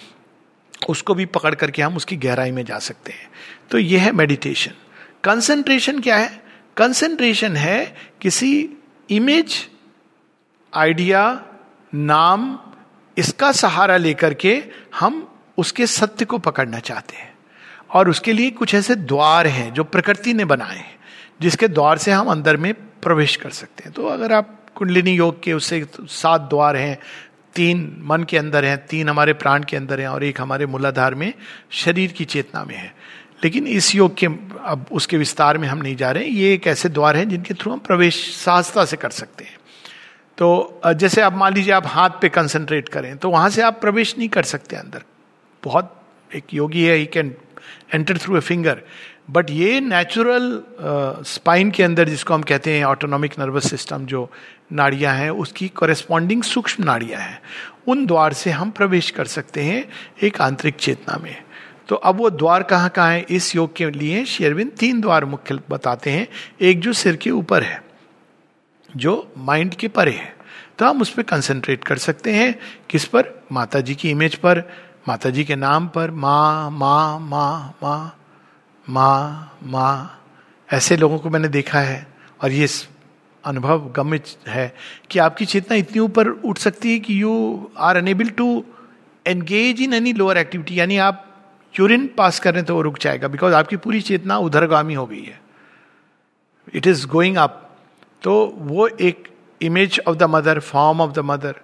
उसको भी पकड़ करके हम उसकी गहराई में जा सकते हैं। तो यह है मेडिटेशन कंसंट्रेशन क्या है? कंसंट्रेशन है किसी इमेज आइडिया नाम, इसका सहारा लेकर के हम उसके सत्य को पकड़ना चाहते हैं। और उसके लिए कुछ ऐसे द्वार हैं जो प्रकृति ने बनाए हैं, जिसके द्वार से हम अंदर में प्रवेश कर सकते हैं। तो अगर आप कुंडलिनी योग के उससे सात द्वार हैं, तीन मन के अंदर हैं, तीन हमारे प्राण के अंदर हैं और एक हमारे मूलाधार में शरीर की चेतना में है। लेकिन इस योग के अब उसके विस्तार में हम नहीं जा रहे हैं। ये एक ऐसे द्वार हैं जिनके थ्रू हम प्रवेश सहजता से कर सकते हैं। तो जैसे आप मान लीजिए आप हाथ पे कंसंट्रेट करें तो वहाँ से आप प्रवेश नहीं कर सकते अंदर। बहुत एक योगी है he can enter through a finger but ये नेचुरल स्पाइन के अंदर जिसको हम कहते हैं ऑटोनॉमिक नर्वस सिस्टम जो नाड़ियाँ हैं, उसकी कॉरेस्पॉन्डिंग सूक्ष्म नाड़ियाँ हैं। उन द्वार से हम प्रवेश कर सकते हैं एक आंतरिक चेतना में। तो अब वो द्वार कहाँ कहाँ है? इस योग के लिए शेरविन तीन द्वार मुख्य बताते हैं। एक जो सिर के ऊपर है, जो माइंड के परे है। तो हम उस पर कंसेंट्रेट कर सकते हैं। किस पर? माता जी की इमेज पर, माता जी के नाम पर, माँ माँ माँ माँ। माँ माँ, ऐसे लोगों को मैंने देखा है और ये अनुभव गम्य है कि आपकी चेतना इतनी ऊपर उठ सकती है कि you are unable to engage in any lower activity यानी आप यूरिन पास कर रहे तो वो रुक जाएगा बिकॉज़ आपकी पूरी चेतना उधरगामी हो गई है। इट इज़ गोइंग अप तो वो एक image of the mother form of the mother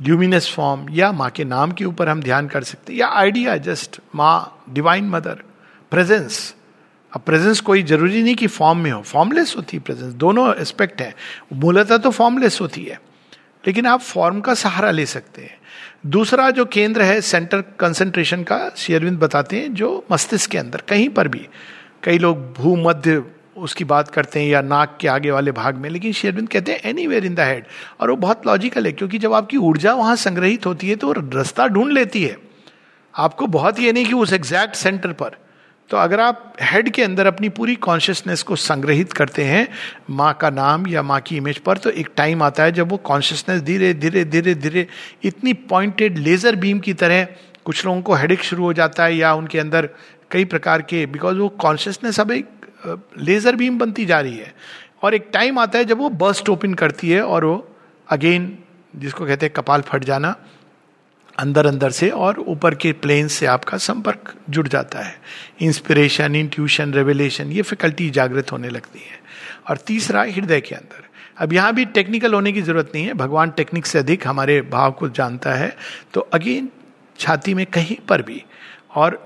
luminous form या माँ के नाम के ऊपर हम ध्यान कर सकते या आइडिया जस्ट माँ डिवाइन मदर प्रेजेंस अब प्रेजेंस कोई ज़रूरी नहीं कि फॉर्म में हो। फॉर्मलेस होती है प्रेजेंस दोनों एस्पेक्ट है। मूलतः तो फॉर्मलेस होती है। लेकिन आप फॉर्म का सहारा ले सकते हैं। दूसरा जो केंद्र है सेंटर कंसंट्रेशन का शेयरविंद बताते हैं, जो मस्तिष्क के अंदर, कहीं पर भी। कई लोग भूमध्य उसकी बात करते हैं या नाक के आगे वाले भाग में, लेकिन शेरविंद कहते हैं anywhere in the head और वो बहुत लॉजिकल है, क्योंकि जब आपकी ऊर्जा वहाँ संग्रहित होती है तो रास्ता ढूंढ लेती है। आपको बहुत ये नहीं कि उस एग्जैक्ट सेंटर पर। तो अगर आप हेड के अंदर अपनी पूरी कॉन्शियसनेस को संग्रहित करते हैं, माँ का नाम या माँ की इमेज पर तो एक टाइम आता है जब वो कॉन्शियसनेस धीरे धीरे धीरे धीरे, इतनी पॉइंटेड लेजर बीम की तरह कुछ लोगों को हेडिक शुरू हो जाता है या उनके अंदर कई प्रकार के बिकॉज़ वो कॉन्शियसनेस अब एक लेजर बीम बनती जा रही है। और एक टाइम आता है जब वो बर्स्ट ओपन करती है और वो अगेन जिसको कहते हैं कपाल फट जाना अंदर अंदर से और ऊपर के प्लेन से आपका संपर्क जुड़ जाता है। इंस्पिरेशन इंट्यूशन रेवलेशन ये फैकल्टी जागृत होने लगती है। और तीसरा, हृदय के अंदर। अब यहाँ भी टेक्निकल होने की ज़रूरत नहीं है। भगवान टेक्निक से अधिक हमारे भाव को जानता है। तो अगेन छाती में कहीं पर भी, और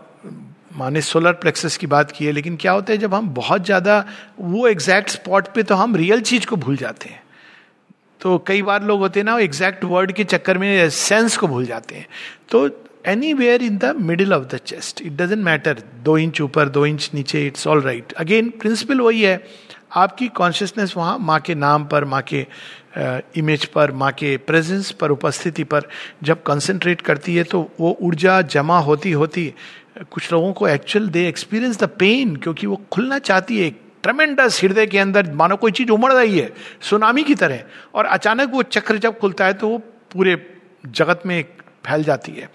माने सोलर प्लेक्सस की बात की है, लेकिन क्या होता है, जब हम बहुत ज़्यादा वो एग्जैक्ट स्पॉट पे तो हम रियल चीज़ को भूल जाते हैं। तो कई बार लोग होते हैं ना एग्जैक्ट वर्ड के चक्कर में सेंस को भूल जाते हैं। तो anywhere in the middle of the chest it doesn't matter दो इंच ऊपर, दो इंच नीचे it's all right again principle वही है, आपकी कॉन्शियसनेस वहाँ माँ के नाम पर, माँ के इमेज पर, माँ के प्रेजेंस पर, उपस्थिति पर जब कंसंट्रेट करती है तो वो ऊर्जा जमा होती होती कुछ लोगों को actual they experience the pain क्योंकि वो खुलना चाहती है ट्रमेंडस हृदय के अंदर मानो कोई चीज़ उमड़ रही है, सुनामी की तरह, और अचानक वो चक्र जब खुलता है तो वो पूरे जगत में फैल जाती है।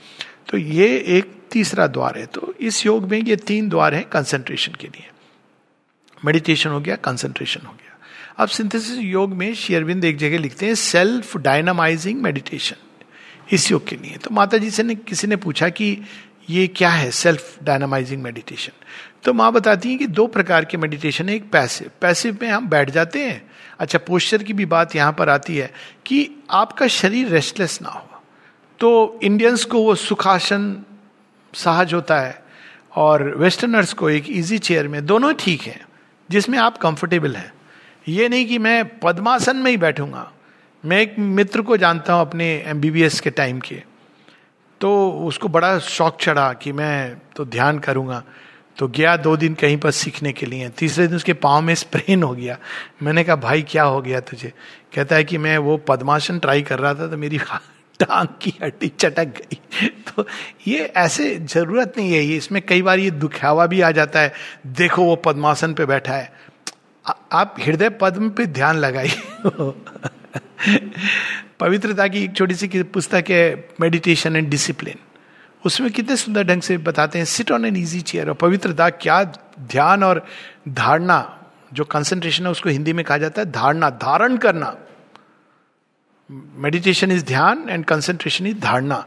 तो ये एक तीसरा द्वार है। तो इस योग में ये तीन द्वार हैं कंसंट्रेशन के लिए। मेडिटेशन हो गया कंसंट्रेशन हो गया। अब सिंथेसिस योग में शेयरविंद एक जगह लिखते हैं सेल्फ डायनामाइजिंग मेडिटेशन इस योग के लिए। तो माता जी से ने किसी ने पूछा कि ये क्या है? सेल्फ डायनामाइजिंग मेडिटेशन तो माँ बताती हैं कि दो प्रकार के मेडिटेशन है, एक पैसिव पैसिव में हम बैठ जाते हैं। अच्छा पोस्चर की भी बात यहाँ पर आती है कि आपका शरीर रेस्टलेस ना हो। तो इंडियंस को वो सुखासन सहज होता है और वेस्टर्नर्स को एक इजी चेयर में दोनों ठीक हैं, जिसमें आप कंफर्टेबल हैं। ये नहीं कि मैं पद्मासन में ही बैठूँगा। मैं एक मित्र को जानता हूँ अपने एमबीबीएस के टाइम के। तो उसको बड़ा शौक चढ़ा कि मैं तो ध्यान करूँगा। तो गया दो दिन कहीं पर सीखने के लिए। तीसरे दिन उसके पाँव में स्प्रेन हो गया। मैंने कहा भाई क्या हो गया तुझे? कहता है कि मैं वो पद्मासन ट्राई कर रहा था तो मेरी *laughs* टांग की हड्डी चटक गई। तो ये ऐसे ज़रूरत नहीं है। ये इसमें कई बार ये दुखावा भी आ जाता है। देखो वो पद्मासन पे बैठा है। आ, आप हृदय पद्म पे ध्यान लगाइए। *laughs* पवित्रता की एक छोटी सी पुस्तक है मेडिटेशन एंड डिसिप्लिन उसमें कितने सुंदर ढंग से बताते हैं sit on an easy chair और पवित्रता, क्या ध्यान और धारणा, जो कंसंट्रेशन है, उसको हिंदी में कहा जाता है, धारणा, धारण करना। मेडिटेशन इज़ ध्यान एंड कंसंट्रेशन इज़ धारणा।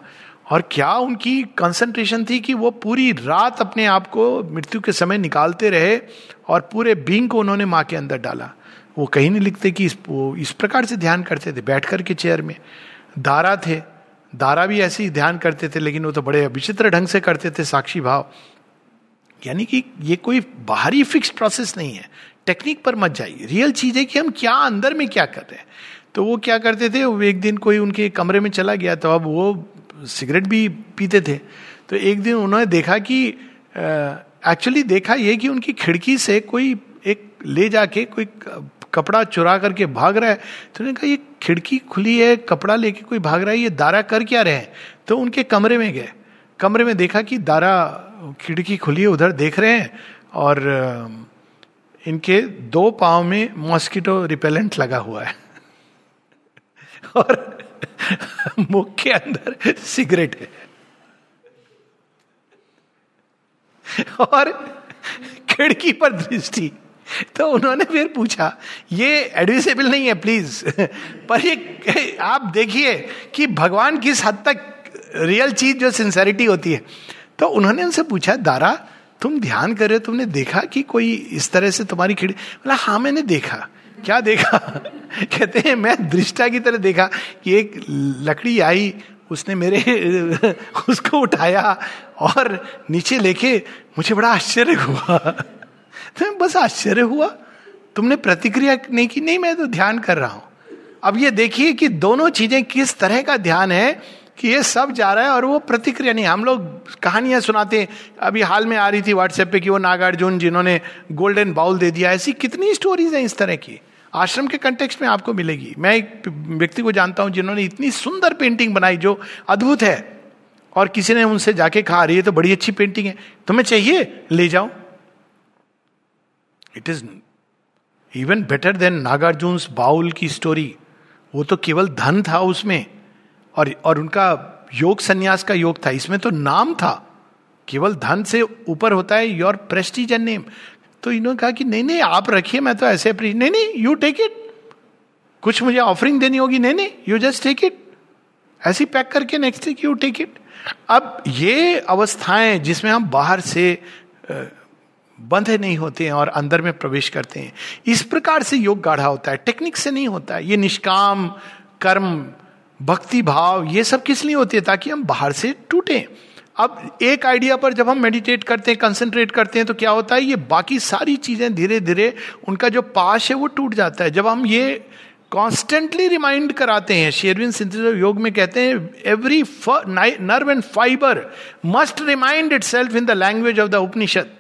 और क्या उनकी कंसंट्रेशन थी कि वो पूरी रात अपने आप को मृत्यु के समय निकालते रहे और पूरे बींग को उन्होंने माँ के अंदर डाला। वो कहीं नहीं लिखते कि इस, वो इस प्रकार से ध्यान करते थे। बैठ कर के चेयर में दारा थे। दारा भी ऐसे ही ध्यान करते थे, लेकिन वो तो बड़े विचित्र ढंग से करते थे, साक्षी भाव। यानी कि ये कोई बाहरी फिक्स प्रोसेस नहीं है। टेक्निक पर मत जाइए। रियल चीज़ है कि हम क्या अंदर में क्या कर रहे हैं। तो वो क्या करते थे? वो एक दिन कोई उनके कमरे में चला गया तो अब वो सिगरेट भी पीते थे। तो एक दिन उन्होंने देखा कि एक्चुअली देखा ये कि उनकी खिड़की से कोई एक ले जाके कोई कपड़ा चुरा करके भाग रहा है। तो उन्होंने कहा, ये खिड़की खुली है, कपड़ा लेके कोई भाग रहा है, ये दारा कर क्या रहे हैं? तो उनके कमरे में गए। कमरे में देखा कि दारा, खिड़की खुली है, उधर देख रहे हैं और इनके दो पाँव में मॉस्किटो रिपेलेंट लगा हुआ है। *laughs* और *laughs* मुख के अंदर सिगरेट है। *laughs* और खिड़की पर दृष्टि। *laughs* तो उन्होंने फिर पूछा, ये एडमिसेबल नहीं है प्लीज़ *laughs* पर ये, आप देखिए कि भगवान किस हद तक रियल चीज़, जो सिंसेरिटी होती है। तो उन्होंने उनसे पूछा, दारा, तुम ध्यान कर रहे हो, तुमने देखा कि कोई इस तरह से तुम्हारी खिड़की बोला हाँ मैंने देखा। क्या देखा? *laughs* कहते हैं, मैं दृष्टा की तरह देखा कि एक लकड़ी आई, उसने मेरे उसको उठाया और नीचे लेके मुझे बड़ा आश्चर्य हुआ। तो बस आश्चर्य हुआ। तुमने प्रतिक्रिया नहीं की, नहीं, मैं तो ध्यान कर रहा हूँ। अब ये देखिए कि दोनों चीज़ें किस तरह का ध्यान है कि ये सब जा रहा है और वो प्रतिक्रिया नहीं। हम लोग कहानियाँ सुनाते हैं। अभी हाल में आ रही थी व्हाट्सएप पे कि वो नागार्जुन जिन्होंने गोल्डन बाउल दे दिया। ऐसी कितनी स्टोरीज हैं इस तरह की। आश्रम के कंटेक्स्ट में आपको मिलेगी। मैं एक व्यक्ति को जानता हूँ जिन्होंने इतनी सुंदर पेंटिंग बनाई जो अद्भुत है और किसी ने उनसे जाके कहा रही है तो बड़ी अच्छी पेंटिंग है। तुम्हें चाहिए? ले जाओ। It is even better than Nagarjuna bowl की स्टोरी वो तो केवल धन था उसमें और और उनका योग संन्यास का योग था। इसमें तो नाम था। केवल धन से ऊपर होता है योर प्रेस्टीज एंड नेम तो इन्होंने कहा कि नहीं नहीं, आप रखिए, मैं तो ऐसे नहीं नहीं यू टेक इट कुछ मुझे ऑफरिंग देनी होगी। नहीं नहीं यू जस्ट टेक इट ऐसी पैक करके नेक्स्ट यू टेक इट अब ये अवस्थाएँ जिसमें हम बाहर से बंधे नहीं होते हैं और अंदर में प्रवेश करते हैं। इस प्रकार से योग गाढ़ा होता है। टेक्निक से नहीं होता है। ये निष्काम, कर्म, भक्ति, भाव, ये सब किस लिए होती है? ताकि हम बाहर से टूटें। अब एक आइडिया पर जब हम मेडिटेट करते हैं कंसंट्रेट करते हैं तो क्या होता है? ये बाकी सारी चीज़ें धीरे धीरे उनका जो पाश है, वो टूट जाता है। जब हम ये कॉन्स्टेंटली रिमाइंड कराते हैं शेरविन सिंथेसिस योग में कहते हैं every nerve and fibre must remind itself in the language of the Upanishad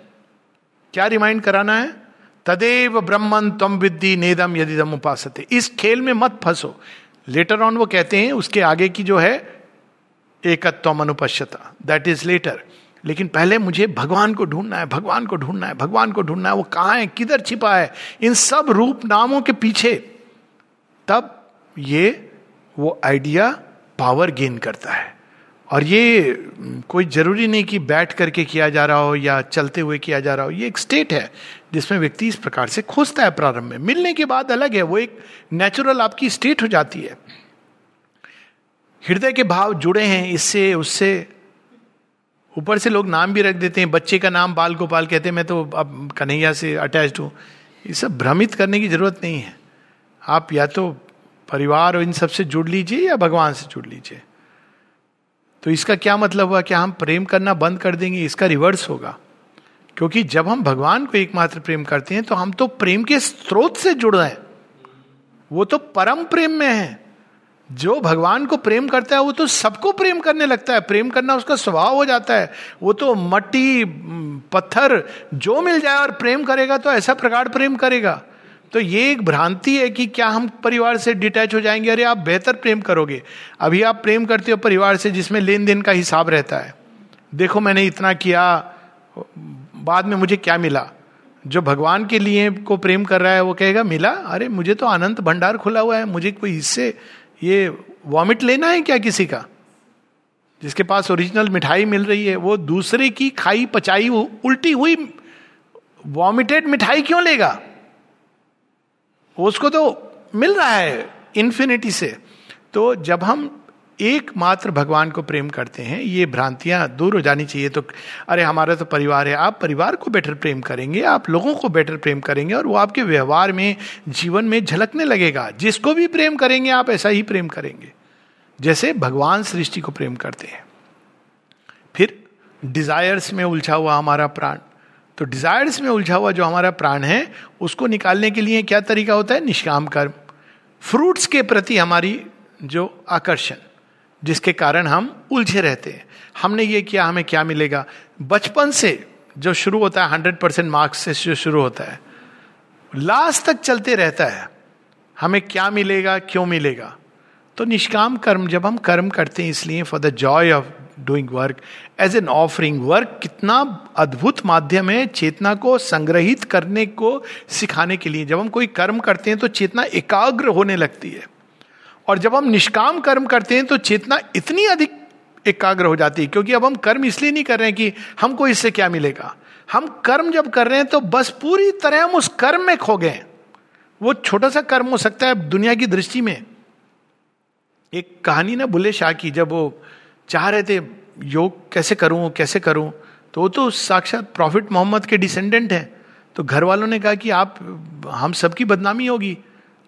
क्या रिमाइंड कराना है? तदेव ब्रह्मन तम विद्धि नेदम यदि दम उपासते। इस खेल में मत फंसो। लेटर ऑन वो कहते हैं, उसके आगे की जो है एकत्व अनुपश्यता। दैट इज़ लेटर लेकिन पहले मुझे भगवान को ढूंढना है, भगवान को ढूंढना है, भगवान को ढूंढना है, वो कहाँ है, किधर छिपा है? इन सब रूप नामों के पीछे। तब ये वो आइडिया पावर गेन करता है। और ये कोई ज़रूरी नहीं कि बैठ करके किया जा रहा हो या चलते हुए किया जा रहा हो, ये एक स्टेट है जिसमें व्यक्ति इस प्रकार से खोजता है प्रारंभ में। मिलने के बाद अलग है, वो एक नेचुरल आपकी स्टेट हो जाती है। हृदय के भाव जुड़े हैं, इससे, उससे ऊपर से लोग नाम भी रख देते हैं, बच्चे का नाम बाल गोपाल कहते हैं, मैं तो अब कन्हैया से अटैच हूँ। ये सब भ्रमित करने की ज़रूरत नहीं है। आप या तो परिवार और इन सबसे जुड़ लीजिए या भगवान से जुड़ लीजिए। तो इसका क्या मतलब हुआ कि हम प्रेम करना बंद कर देंगे, इसका रिवर्स होगा। क्योंकि जब हम भगवान को एकमात्र प्रेम करते हैं तो हम तो प्रेम के स्रोत से जुड़ रहे हैं। वो तो परम प्रेम में है। जो भगवान को प्रेम करता है, वो तो सबको प्रेम करने लगता है। प्रेम करना उसका स्वभाव हो जाता है। वो तो मट्टी, पत्थर, जो मिल जाए और प्रेम करेगा तो ऐसा प्रकार प्रेम करेगा। तो ये एक भ्रांति है कि क्या हम परिवार से डिटैच हो जाएँगे? अरे, आप बेहतर प्रेम करोगे। अभी आप प्रेम करते हो परिवार से जिसमें लेन देन का हिसाब रहता है। देखो, मैंने इतना किया, बाद में मुझे क्या मिला? जो भगवान के लिए को प्रेम कर रहा है, वो कहेगा, मिला? अरे, मुझे तो अनंत भंडार खुला हुआ है। मुझे कोई इससे ये वॉमिट लेना है क्या किसी का? जिसके पास ओरिजिनल मिठाई मिल रही है, वो दूसरे की खाई पचाई उल्टी हुई वॉमिटेड मिठाई क्यों लेगा? उसको तो मिल रहा है इन्फिनिटी से। तो जब हम एकमात्र भगवान को प्रेम करते हैं, ये भ्रांतियाँ दूर हो जानी चाहिए तो अरे हमारा तो परिवार है, आप परिवार को बेटर प्रेम करेंगे, आप लोगों को बेटर प्रेम करेंगे और वो आपके व्यवहार में, जीवन में झलकने लगेगा। जिसको भी प्रेम करेंगे, आप ऐसा ही प्रेम करेंगे। जैसे भगवान सृष्टि को प्रेम करते हैं। फिर डिजायर्स में उलझा हुआ हमारा प्राण। तो डिजायर्स में उलझा हुआ जो हमारा प्राण है, उसको निकालने के लिए क्या तरीका होता है? निष्काम कर्म। फ्रूट्स के प्रति हमारी जो आकर्षण, जिसके कारण हम उलझे रहते हैं। हमने ये किया, हमें क्या मिलेगा? बचपन से जो शुरू होता है हंड्रेड परसेंट मार्क्स से जो शुरू होता है, लास्ट तक चलते रहता है। हमें क्या मिलेगा, क्यों मिलेगा? तो निष्काम कर्म, जब हम कर्म करते हैं, इसलिए for the joy of doing work as an offering work कितना अद्भुत माध्यम है चेतना को संग्रहित करने को सिखाने के लिए। जब हम कोई कर्म करते हैं तो चेतना एकाग्र होने लगती है। और जब हम निष्काम कर्म करते हैं तो चेतना इतनी अधिक एकाग्र हो जाती है, क्योंकि अब हम कर्म इसलिए नहीं कर रहे हैं कि हमको इससे क्या मिलेगा। हम कर्म जब कर रहे हैं तो बस पूरी तरह हम उस कर्म में खो गए वो छोटा सा कर्म हो सकता है दुनिया की दृष्टि में। एक कहानी ना बुल्ले शाह की, जब वो चाह रहे थे, योग कैसे करूँ कैसे करूँ? तो वो तो साक्षात प्रॉफिट मोहम्मद के डिसेंडेंट हैं। तो घर वालों ने कहा कि आप, हम सबकी बदनामी होगी।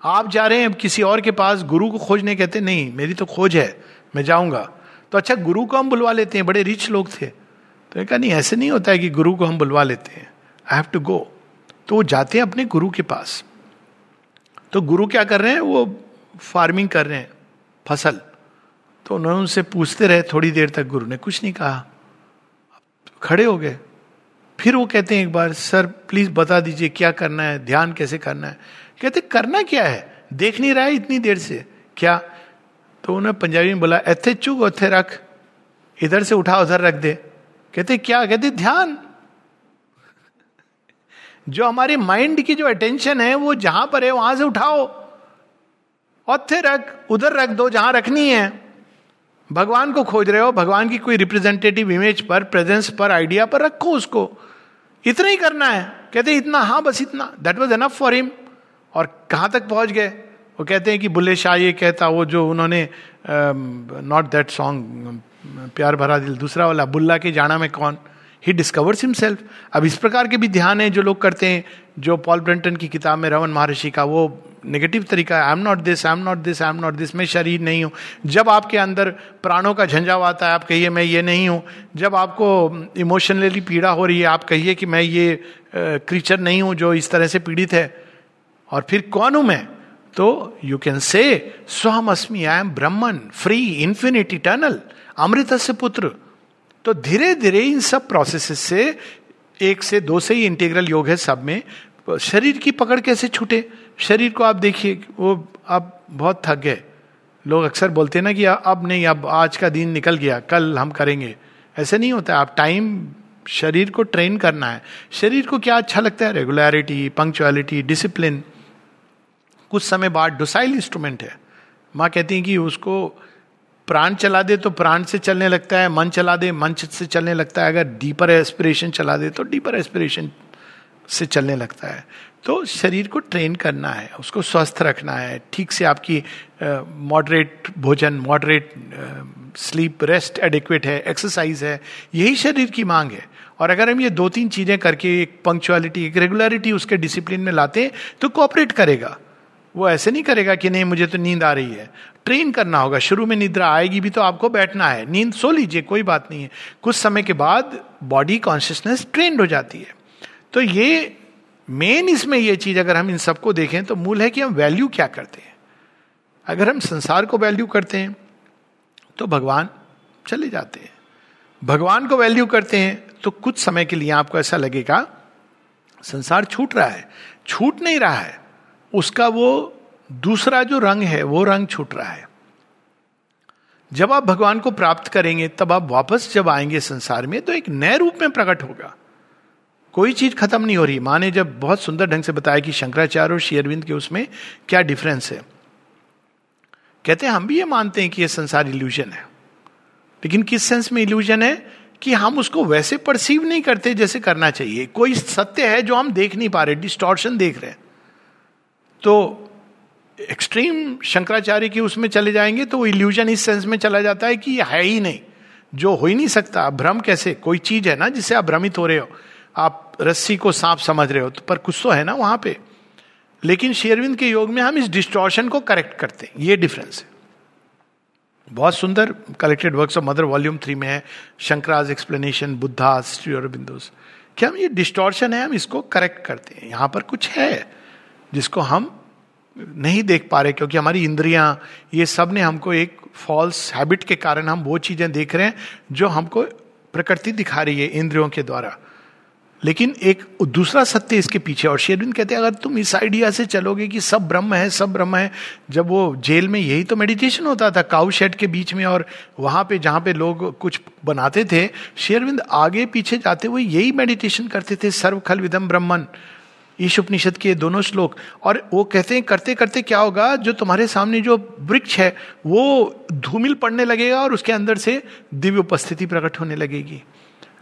आप जा रहे हैं किसी और के पास, गुरु को खोजने कहते, नहीं, मेरी तो खोज है, मैं जाऊँगा। तो अच्छा गुरु को हम बुलवा लेते हैं, बड़े रिच लोग थे। तो कहा, नहीं, ऐसे नहीं होता है कि गुरु को हम बुलवा लेते हैं। आई हैव टू गो तो वो जाते हैं अपने गुरु के पास। तो गुरु क्या कर रहे हैं? वो फ़ार्मिंग कर रहे हैं फ़सल। तो उन्होंने उनसे पूछते रहे, थोड़ी देर तक गुरु ने कुछ नहीं कहा। खड़े हो गए। फिर वो कहते हैं एक बार, सर, प्लीज़ बता दीजिए क्या करना है, ध्यान कैसे करना है? कहते, करना क्या है? देख नहीं रहा है इतनी देर से। क्या? तो उन्हें पंजाबी में बोला एथे चुग, ओथे रख। इधर से उठा, उधर रख दे। कहते, क्या? कहते, ध्यान। जो हमारे माइंड की जो अटेंशन है, वो जहाँ पर है, वहाँ से उठाओ। औथे रख, उधर रख दो, जहाँ रखनी है। भगवान को खोज रहे हो, भगवान की कोई रिप्रेजेंटेटिव इमेज पर प्रेजेंस पर आइडिया पर रखो उसको। इतना ही करना है। कहते हैं, इतना हाँ बस इतना। That was enough for him और कहाँ तक पहुँच गए? वो कहते हैं कि बुल्ले शाह ये कहता, वो जो उन्होंने नॉट दैट सॉन्ग प्यार भरा दिल, दूसरा वाला, बुल्ला के जाना में कौन? ही डिस्कवर्स हिमसेल्फ अब इस प्रकार के भी ध्यान है जो लोग करते हैं, जो पॉल ब्रेंटन की किताब में रवन महर्षि का वो नेगेटिव तरीका I am not this I am not this I am not this मैं शरीर नहीं हूँ। जब आपके अंदर प्राणों का झंझाव आता है, आप कहिए, मैं ये नहीं हूँ। जब आपको इमोशनली पीड़ा हो रही है, आप कहिए कि, मैं ये क्रीचर नहीं हूँ जो इस तरह से पीड़ित है। और फिर, कौन हूँ मैं? तो यू कैन से स्वम अस्मी I am Brahman free infinite eternal अमृत से पुत्र। तो धीरे धीरे इन सब प्रोसेस से, एक से दो से ही इंटीग्रल योग है सब में, शरीर की पकड़ कैसे छूटे? शरीर को आप देखिए, वो आप बहुत थक गए। लोग अक्सर बोलते हैं ना कि अब नहीं, अब आज का दिन निकल गया, कल हम करेंगे। ऐसे नहीं होता, आप टाइम शरीर को ट्रेन करना है। शरीर को क्या अच्छा लगता है? रेगुलरिटी पंक्चुअलिटी डिसिप्लिन कुछ समय बाद डोसाइल इंस्ट्रूमेंट है। माँ कहती है कि उसको प्राण चला दे तो प्राण से चलने लगता है, मन चला दे, मन से चलने लगता है। अगर डीपर एस्पिरेशन चला दे तो डीपर एस्पिरेशन से चलने लगता है। तो शरीर को ट्रेन करना है, उसको स्वस्थ रखना है। ठीक से आपकी मॉडरेट भोजन मॉडरेट स्लीप रेस्ट एडिक्वेट है एक्सरसाइज है, यही शरीर की मांग है। और अगर हम ये दो तीन चीज़ें करके एक पंक्चुअलिटी एक रेगुलरिटी उसके डिसिप्लिन में लाते हैं तो कॉपरेट करेगा। वो ऐसे नहीं करेगा कि नहीं, मुझे तो नींद आ रही है। ट्रेन करना होगा, शुरू में निद्रा आएगी भी तो आपको बैठना है। नींद सो लीजिए, कोई बात नहीं है। कुछ समय के बाद बॉडी कॉन्शियसनेस ट्रेंड हो जाती है। तो ये मेन इसमें ये चीज़ अगर हम इन सबको देखें तो मूल है कि हम वैल्यू क्या करते हैं। अगर हम संसार को वैल्यू करते हैं तो भगवान चले जाते हैं। भगवान को वैल्यू करते हैं तो कुछ समय के लिए आपको ऐसा लगेगा, संसार छूट रहा है। छूट नहीं रहा है। उसका वो दूसरा जो रंग है, वो रंग छूट रहा है। जब आप भगवान को प्राप्त करेंगे, तब आप वापस जब आएँगे संसार में तो एक नए रूप में प्रकट होगा। कोई चीज़ खत्म नहीं हो रही। माँ ने जब बहुत सुंदर ढंग से बताया कि शंकराचार्य और शेयरविंद के उसमें क्या डिफरेंस है। कहते हैं, हम भी ये मानते हैं कि ये संसार इल्यूजन है। लेकिन किस सेंस में इल्यूजन है? कि हम उसको वैसे परसीव नहीं करते जैसे करना चाहिए। कोई सत्य है जो हम देख नहीं पा रहे डिस्टॉर्शन देख रहे हैं। तो एक्सट्रीम शंकराचार्य की उसमें चले जाएँगे तो इल्यूजन इस सेंस में चला जाता है कि ये है ही नहीं। जो हो ही नहीं सकता। भ्रम कैसे? कोई चीज़ है ना जिससे आप भ्रमित हो रहे हो। आप रस्सी को सांप समझ रहे हो तो पर कुछ तो है ना वहाँ पे। लेकिन शेरविंद के योग में हम इस डिस्टॉर्शन को करेक्ट करते हैं। ये डिफरेंस है। बहुत सुंदर collected works of mother volume three में है। शंकराज एक्सप्लेनेशन बुद्धा श्री और बिंदुस क्या हम ये डिस्टॉर्शन है? हम इसको करेक्ट करते हैं। यहाँ पर कुछ है। जिसको हम नहीं देख पा रहे, क्योंकि हमारी इंद्रियाँ, ये सबने हमको एक फॉल्स हैबिट के कारण हम वो चीज़ें देख रहे हैं, जो हमको प्रकृति दिखा रही है इंद्रियों के द्वारा। लेकिन एक दूसरा सत्य इसके पीछे, और शेरविन कहते हैं, अगर तुम इस आइडिया से चलोगे कि सब ब्रह्म है, सब ब्रह्म है, जब वो जेल में, यही तो मेडिटेशन होता था काउ शेड के बीच में, और वहाँ पे जहाँ पे लोग कुछ बनाते थे, शेरविंद आगे पीछे जाते हुए यही मेडिटेशन करते थे सर्व खल विदम ब्रह्मन। ईश उपनिषद के दोनों श्लोक, और वो कहते हैं, करते करते क्या होगा, जो तुम्हारे सामने जो वृक्ष है, वो धूमिल पड़ने लगेगा और उसके अंदर से दिव्य उपस्थिति प्रकट होने लगेगी।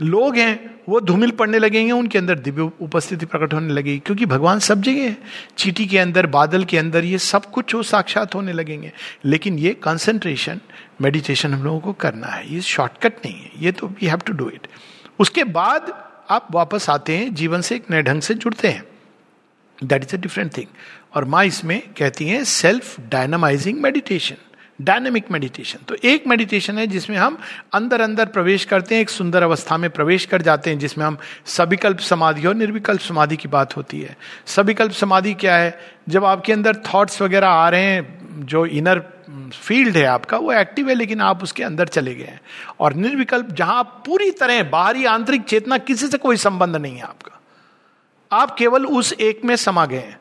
लोग हैं, वो धूमिल पड़ने लगेंगे, उनके अंदर दिव्य उपस्थिति प्रकट होने लगेगी, क्योंकि भगवान सब जगह है। चीटी के अंदर, बादल के अंदर, ये सब कुछ वो साक्षात होने लगेंगे। लेकिन ये कंसंट्रेशन मेडिटेशन हम लोगों को करना है। ये शॉर्टकट नहीं है, ये तो we have to do it उसके बाद आप वापस आते हैं, जीवन से एक नए ढंग से जुड़ते हैं। That is a different thing और माँ इसमें कहती हैं self dynamising meditation dynamic meditation तो एक मेडिटेशन है जिसमें हम अंदर अंदर प्रवेश करते हैं, एक सुंदर अवस्था में प्रवेश कर जाते हैं, जिसमें हम सविकल्प समाधि और निर्विकल्प समाधि की बात होती है। सविकल्प समाधि क्या है? जब आपके अंदर थॉट्स वगैरह आ रहे हैं, जो इनर फ़ील्ड है आपका, वो एक्टिव है, लेकिन आप उसके अंदर चले गए हैं। और निर्विकल्प जहाँ पूरी तरह बाहरी आंतरिक चेतना किसी से कोई संबंध नहीं है आपका। आप केवल उस एक में समा गए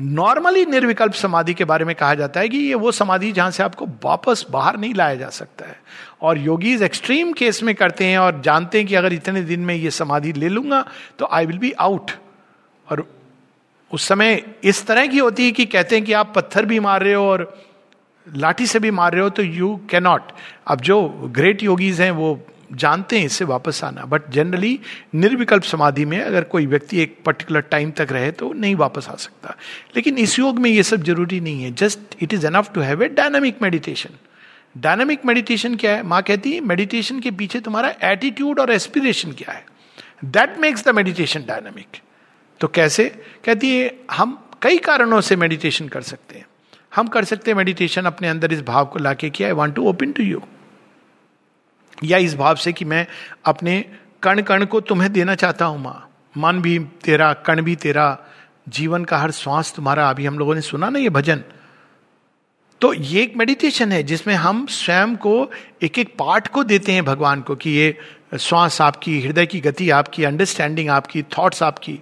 नॉर्मली निर्विकल्प समाधि के बारे में कहा जाता है कि ये वो समाधि जहाँ से आपको वापस बाहर नहीं लाया जा सकता है। और योगीज एक्सट्रीम केस में करते हैं और जानते हैं कि अगर इतने दिन में ये समाधि ले लूँगा तो आई विल बी आउट और उस समय इस तरह की होती है कि कहते हैं कि आप पत्थर भी मार रहे हो और लाठी से भी मार रहे हो तो यू कैनॉट अब जो ग्रेट योगीज हैं, वो जानते हैं इससे वापस आना। बट जनरली निर्विकल्प समाधि में अगर कोई व्यक्ति एक पर्टिकुलर टाइम तक रहे तो नहीं वापस आ सकता। लेकिन इस योग में ये सब ज़रूरी नहीं है। Just it is enough to have a dynamic meditation dynamic meditation क्या है? माँ कहती है मेडिटेशन के पीछे तुम्हारा एटीट्यूड और एस्पिरेशन क्या है? That makes the meditation dynamic तो कैसे? कहती है, हम कई कारणों से मेडिटेशन कर सकते हैं। हम कर सकते हैं मेडिटेशन अपने अंदर इस भाव को लाके कि I want to open to you या इस भाव से कि मैं अपने कण कण को तुम्हें देना चाहता हूँ, माँ। मन भी तेरा, कण भी तेरा, जीवन का हर श्वास तुम्हारा, अभी हम लोगों ने सुना ना ये भजन। तो ये एक मेडिटेशन है, जिसमें हम स्वयं को एक एक पार्ट को देते हैं भगवान को कि ये श्वास आपकी, हृदय की गति आपकी अंडरस्टैंडिंग आपकी थॉट्स आपकी।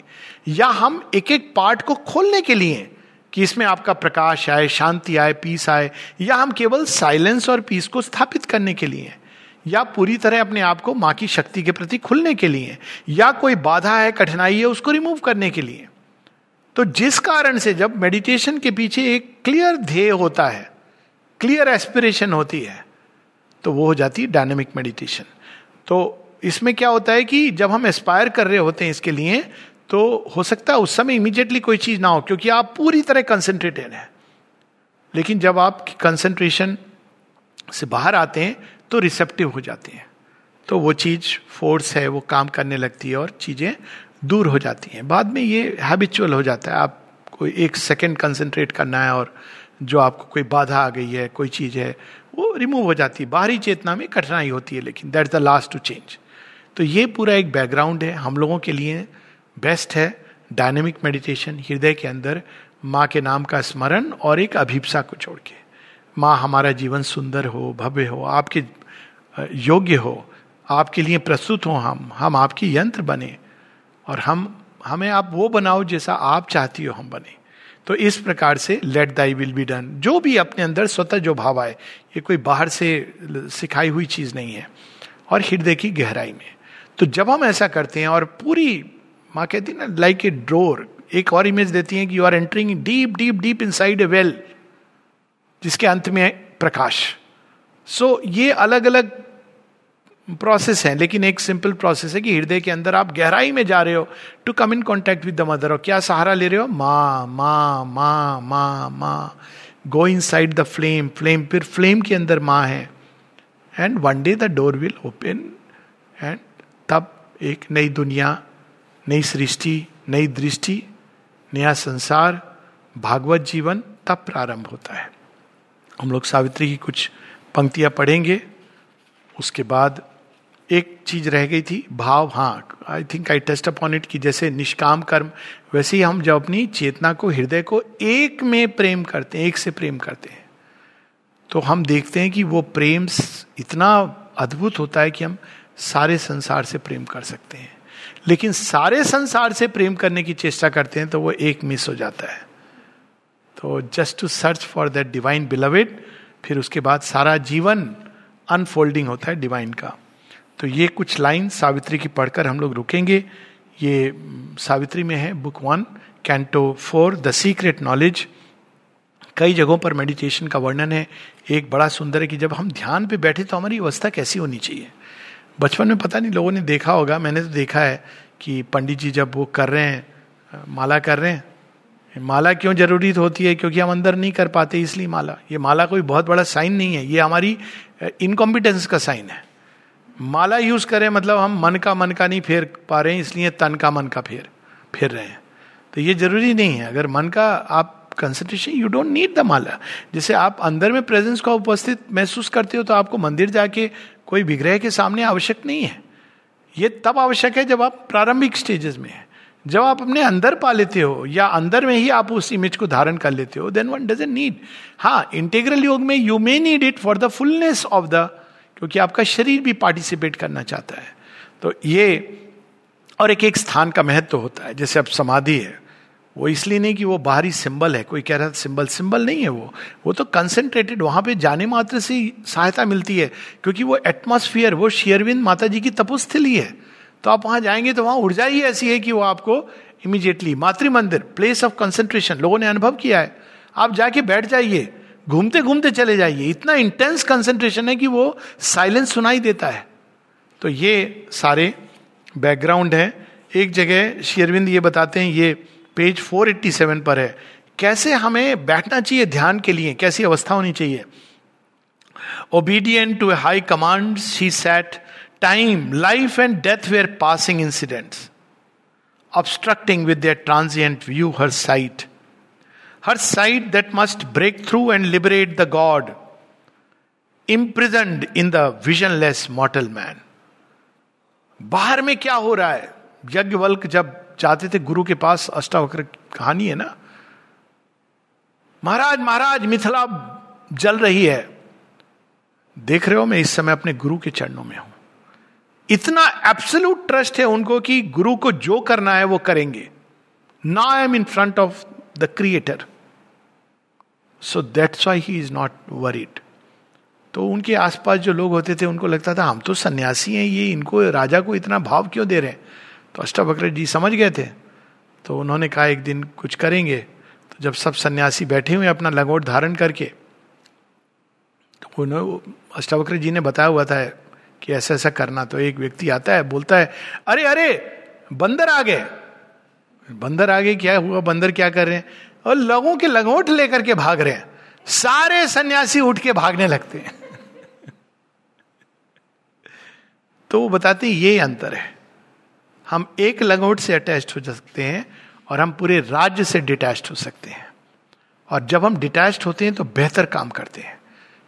या हम एक एक पार्ट को खोलने के लिए कि इसमें आपका प्रकाश आए, शांति आए पीस आए, या हम केवल साइलेंस और पीस को स्थापित करने के लिए या पूरी तरह अपने आप को माँ की शक्ति के प्रति खुलने के लिए, या कोई बाधा है, कठिनाई है, उसको रिमूव करने के लिए। तो जिस कारण से जब मेडिटेशन के पीछे एक क्लियर ध्येय होता है क्लियर एस्पिरेशन होती है तो वो हो जाती है डायनेमिक मेडिटेशन तो इसमें क्या होता है कि जब हम एस्पायर कर रहे होते हैं इसके लिए तो हो सकता है उस समय इमीडिएटली कोई चीज़ ना हो, क्योंकि आप पूरी तरह कंसेंट्रेटेड हैं। लेकिन जब आप कंसेंट्रेशन से बाहर आते हैं तो रिसेप्टिव हो जाते हैं। तो वो चीज़ फोर्स है, वो काम करने लगती है और चीज़ें दूर हो जाती हैं। बाद में ये हैबिचुअल हो जाता है। आप कोई एक सेकेंड कंसेंट्रेट करना है और जो आपको कोई बाधा आ गई है, कोई चीज़ है, वो रिमूव हो जाती है। बाहरी चेतना में कठिनाई होती है, लेकिन that the last to change तो ये पूरा एक बैकग्राउंड है। हम लोगों के लिए बेस्ट है डायनेमिक मेडिटेशन हृदय के अंदर माँ के नाम का स्मरण और एक अभिप्सा को छोड़ के। माँ हमारा जीवन सुंदर हो, भव्य हो, आपके योग्य हो, आपके लिए प्रस्तुत हो हम हम आपकी यंत्र बने और हम, हमें आप वो बनाओ जैसा आप चाहती हो हम बने। तो इस प्रकार से let thy will be done जो भी अपने अंदर स्वतः जो भाव आए, ये कोई बाहर से सिखाई हुई चीज़ नहीं है और हृदय की गहराई में। तो जब हम ऐसा करते हैं और पूरी, माँ कहती है ना लाइक ए ड्रोर एक और इमेज देती है कि you are entering deep deep deep inside a well जिसके अंत में प्रकाश। सो so, ये अलग अलग प्रोसेस है लेकिन एक सिंपल प्रोसेस है कि हृदय के अंदर आप गहराई में जा रहे हो to come in contact with the mother और क्या सहारा ले रहे हो? माँ माँ माँ माँ माँ। Go inside the flame flame फिर फ्लेम के अंदर माँ है। And one day the door will open and तब एक नई दुनिया नई सृष्टि नई दृष्टि नया संसार भागवत जीवन तब प्रारंभ होता है। हम लोग सावित्री की कुछ पंक्तियाँ पढ़ेंगे। उसके बाद एक चीज़ रह गई थी, भाव हाँ I think I test upon it कि जैसे निष्काम कर्म, वैसे ही हम जब अपनी चेतना को, हृदय को एक में प्रेम करते हैं, एक से प्रेम करते हैं। तो हम देखते हैं कि वो प्रेम इतना अद्भुत होता है कि हम सारे संसार से प्रेम कर सकते हैं। लेकिन सारे संसार से प्रेम करने की चेष्टा करते हैं तो वो एक मिस हो जाता है। तो just to search for that divine beloved फिर उसके बाद सारा जीवन अनफोल्डिंग होता है डिवाइन का। तो ये कुछ लाइन सावित्री की पढ़कर हम लोग रुकेंगे। ये सावित्री में है book one canto four the secret knowledge कई जगहों पर मेडिटेशन का वर्णन है। एक बड़ा सुंदर है कि जब हम ध्यान पे बैठे तो हमारी अवस्था कैसी होनी चाहिए। बचपन में पता नहीं लोगों ने देखा होगा, मैंने तो देखा है कि पंडित जी जब वो कर रहे हैं, माला कर रहे हैं माला क्यों ज़रूरी होती है? क्योंकि हम अंदर नहीं कर पाते इसलिए माला। ये माला कोई बहुत बड़ा साइन नहीं है। ये हमारी इनकॉम्पिटेंस का साइन है। माला यूज़ करें मतलब हम मन का मन का नहीं फेर पा रहे हैं, इसलिए तन का मन का फेर फेर रहे हैं। तो ये ज़रूरी नहीं है। अगर मन का आप concentration you don't need the mala. जैसे आप अंदर में प्रेजेंस का उपस्थित महसूस करते हो तो आपको मंदिर जाके कोई विग्रह के सामने आवश्यक नहीं है। ये तब आवश्यक है जब आप प्रारंभिक स्टेजेस में है। जब आप अपने अंदर पा लेते हो या अंदर में ही आप उस इमेज को धारण कर लेते हो देन वन नीड हाँ इंटीग्रल योग में you may need it for the fullness of the क्योंकि आपका शरीर भी पार्टिसिपेट करना चाहता है। तो ये और एक एक स्थान का महत्व होता है। जैसे अब समाधि है, वो इसलिए नहीं कि वो बाहरी सिंबल है, कोई कह रहा था सिंबल सिंबल नहीं है वो। वो तो कंसेंट्रेटेड वहाँ पे जाने मात्र से सहायता मिलती है, क्योंकि वो एटमोस्फियर वो शेयरविंद माता जी की तपोस्थली है। तो आप वहाँ जाएँगे तो वहाँ ऊर्जा ही ऐसी है कि वो आपको इमीजिएटली मातृ मंदिर प्लेस ऑफ़ कंसेंट्रेशन लोगों ने अनुभव किया है। आप जाके बैठ जाइए, घूमते घूमते चले जाइए। इतना इंटेंस कंसेंट्रेशन है कि वो साइलेंस सुनाई देता है। तो ये सारे बैकग्राउंड है। एक जगह शेरविंद ये बताते हैं, ये पेज 487 पर है। कैसे हमें बैठना चाहिए ध्यान के लिए? कैसी अवस्था होनी चाहिए? Obedient to a high command she sat time life and death were passing incidents obstructing with transient view her sight her sight that must break through and liberate the god imprisoned in the visionless mortal man बाहर में क्या हो रहा है? यज्ञ walk जब जाते थे, गुरु के पास अष्टावक्र कहानी है ना? महाराज महाराज, मिथिला जल रही है। देख रहे हो मैं इस समय अपने गुरु के चरणों में हूँ। इतना एब्सोल्यूट ट्रस्ट है उनको कि गुरु को जो करना है वो करेंगे। ना I am in front of the creator so that's why he is not worried तो उनके आसपास जो लोग होते थे, उनको लगता था, हम तो सन्यासी हैं, ये इनको, राजा को इतना भाव क्यों दे रहे हैं? तो अष्टावक्र जी समझ गए थे। तो उन्होंने कहा, एक दिन कुछ करेंगे। तो जब सब सन्यासी बैठे हुए अपना लंगोट धारण करके तो उन्होंने, अष्टावक्र जी ने बताया हुआ था कि ऐसा ऐसा करना। तो एक व्यक्ति आता है, बोलता है, अरे अरे, बंदर आ गए। बंदर आगे क्या हुआ? बंदर क्या कर रहे हैं? और लोगों के लंगोट लेकर के भाग रहे हैं। सारे सन्यासी उठ के भागने लगते हैं। *laughs* तो वो बताते ये अंतर है। हम एक लंगोट से अटैच हो सकते हैं और हम पूरे राज्य से डिटैच हो सकते हैं। और जब हम डिटैच होते हैं तो बेहतर काम करते हैं।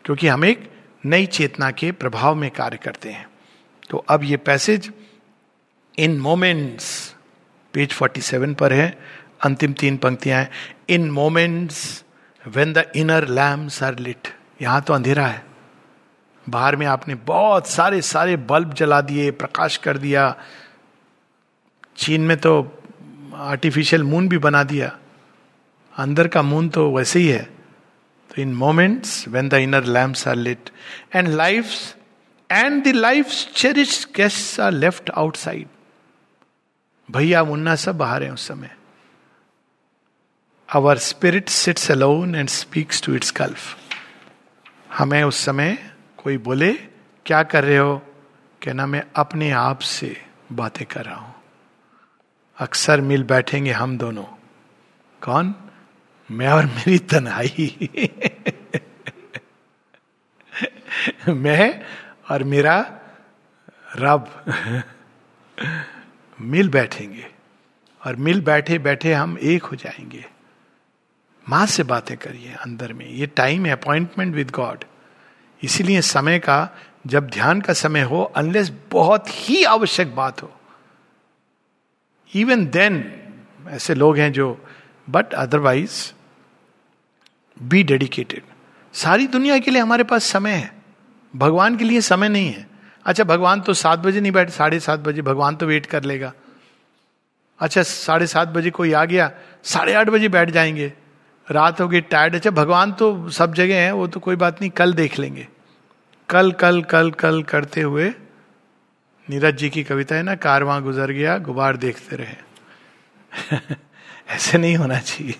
क्योंकि हम एक नई चेतना के प्रभाव में कार्य करते हैं। तो अब ये पैसेज इन मोमेंट्स पेज 47 पर है। अंतिम तीन पंक्तियाँ हैं। In moments when the inner lamps are lit यहाँ तो अंधेरा है। बाहर में आपने बहुत सारे सारे बल्ब जला दिए, प्रकाश कर दिया। चीन में तो आर्टिफिशियल मून भी बना दिया। अंदर का मून तो वैसे ही है। In moments when the inner lamps are lit and life and the life cherished guests are left outside भैया मुन्ना सब बाहर हैं उस समय। Our spirit sits alone and speaks to its gulfs हमें उस समय कोई बोले, क्या कर रहे हो? कहना, मैं अपने आप से बातें कर रहा हूँ। अक्सर मिल बैठेंगे हम दोनों। कौन? मैं और मेरी तन्हाई। मैं और मेरा रब मिल बैठेंगे। और मिल बैठे बैठे हम एक हो जाएँगे। माँ से बातें करिए अंदर में। ये टाइम है अपॉइंटमेंट विद गॉड इसीलिए समय का, जब ध्यान का समय हो अनलेस बहुत ही आवश्यक बात हो। इवन देन ऐसे लोग हैं जो बट अदरवाइज़ बी डेडिकेटेड सारी दुनिया के लिए हमारे पास समय है। भगवान के लिए समय नहीं है। अच्छा भगवान तो सात बजे नहीं बैठ, साढ़े सात बजे, भगवान तो वेट कर लेगा। अच्छा साढ़े सात बजे कोई आ गया, साढ़े आठ बजे बैठ जाएँगे। रात हो गई टायर्ड अच्छा भगवान तो सब जगह है, वो तो कोई बात नहीं, कल देख लेंगे। कल कल कल कल करते हुए नीरज जी की कविता है ना, कार कारवां गुजर गया, गुबार देखते रहे। *laughs* ऐसे नहीं होना चाहिए।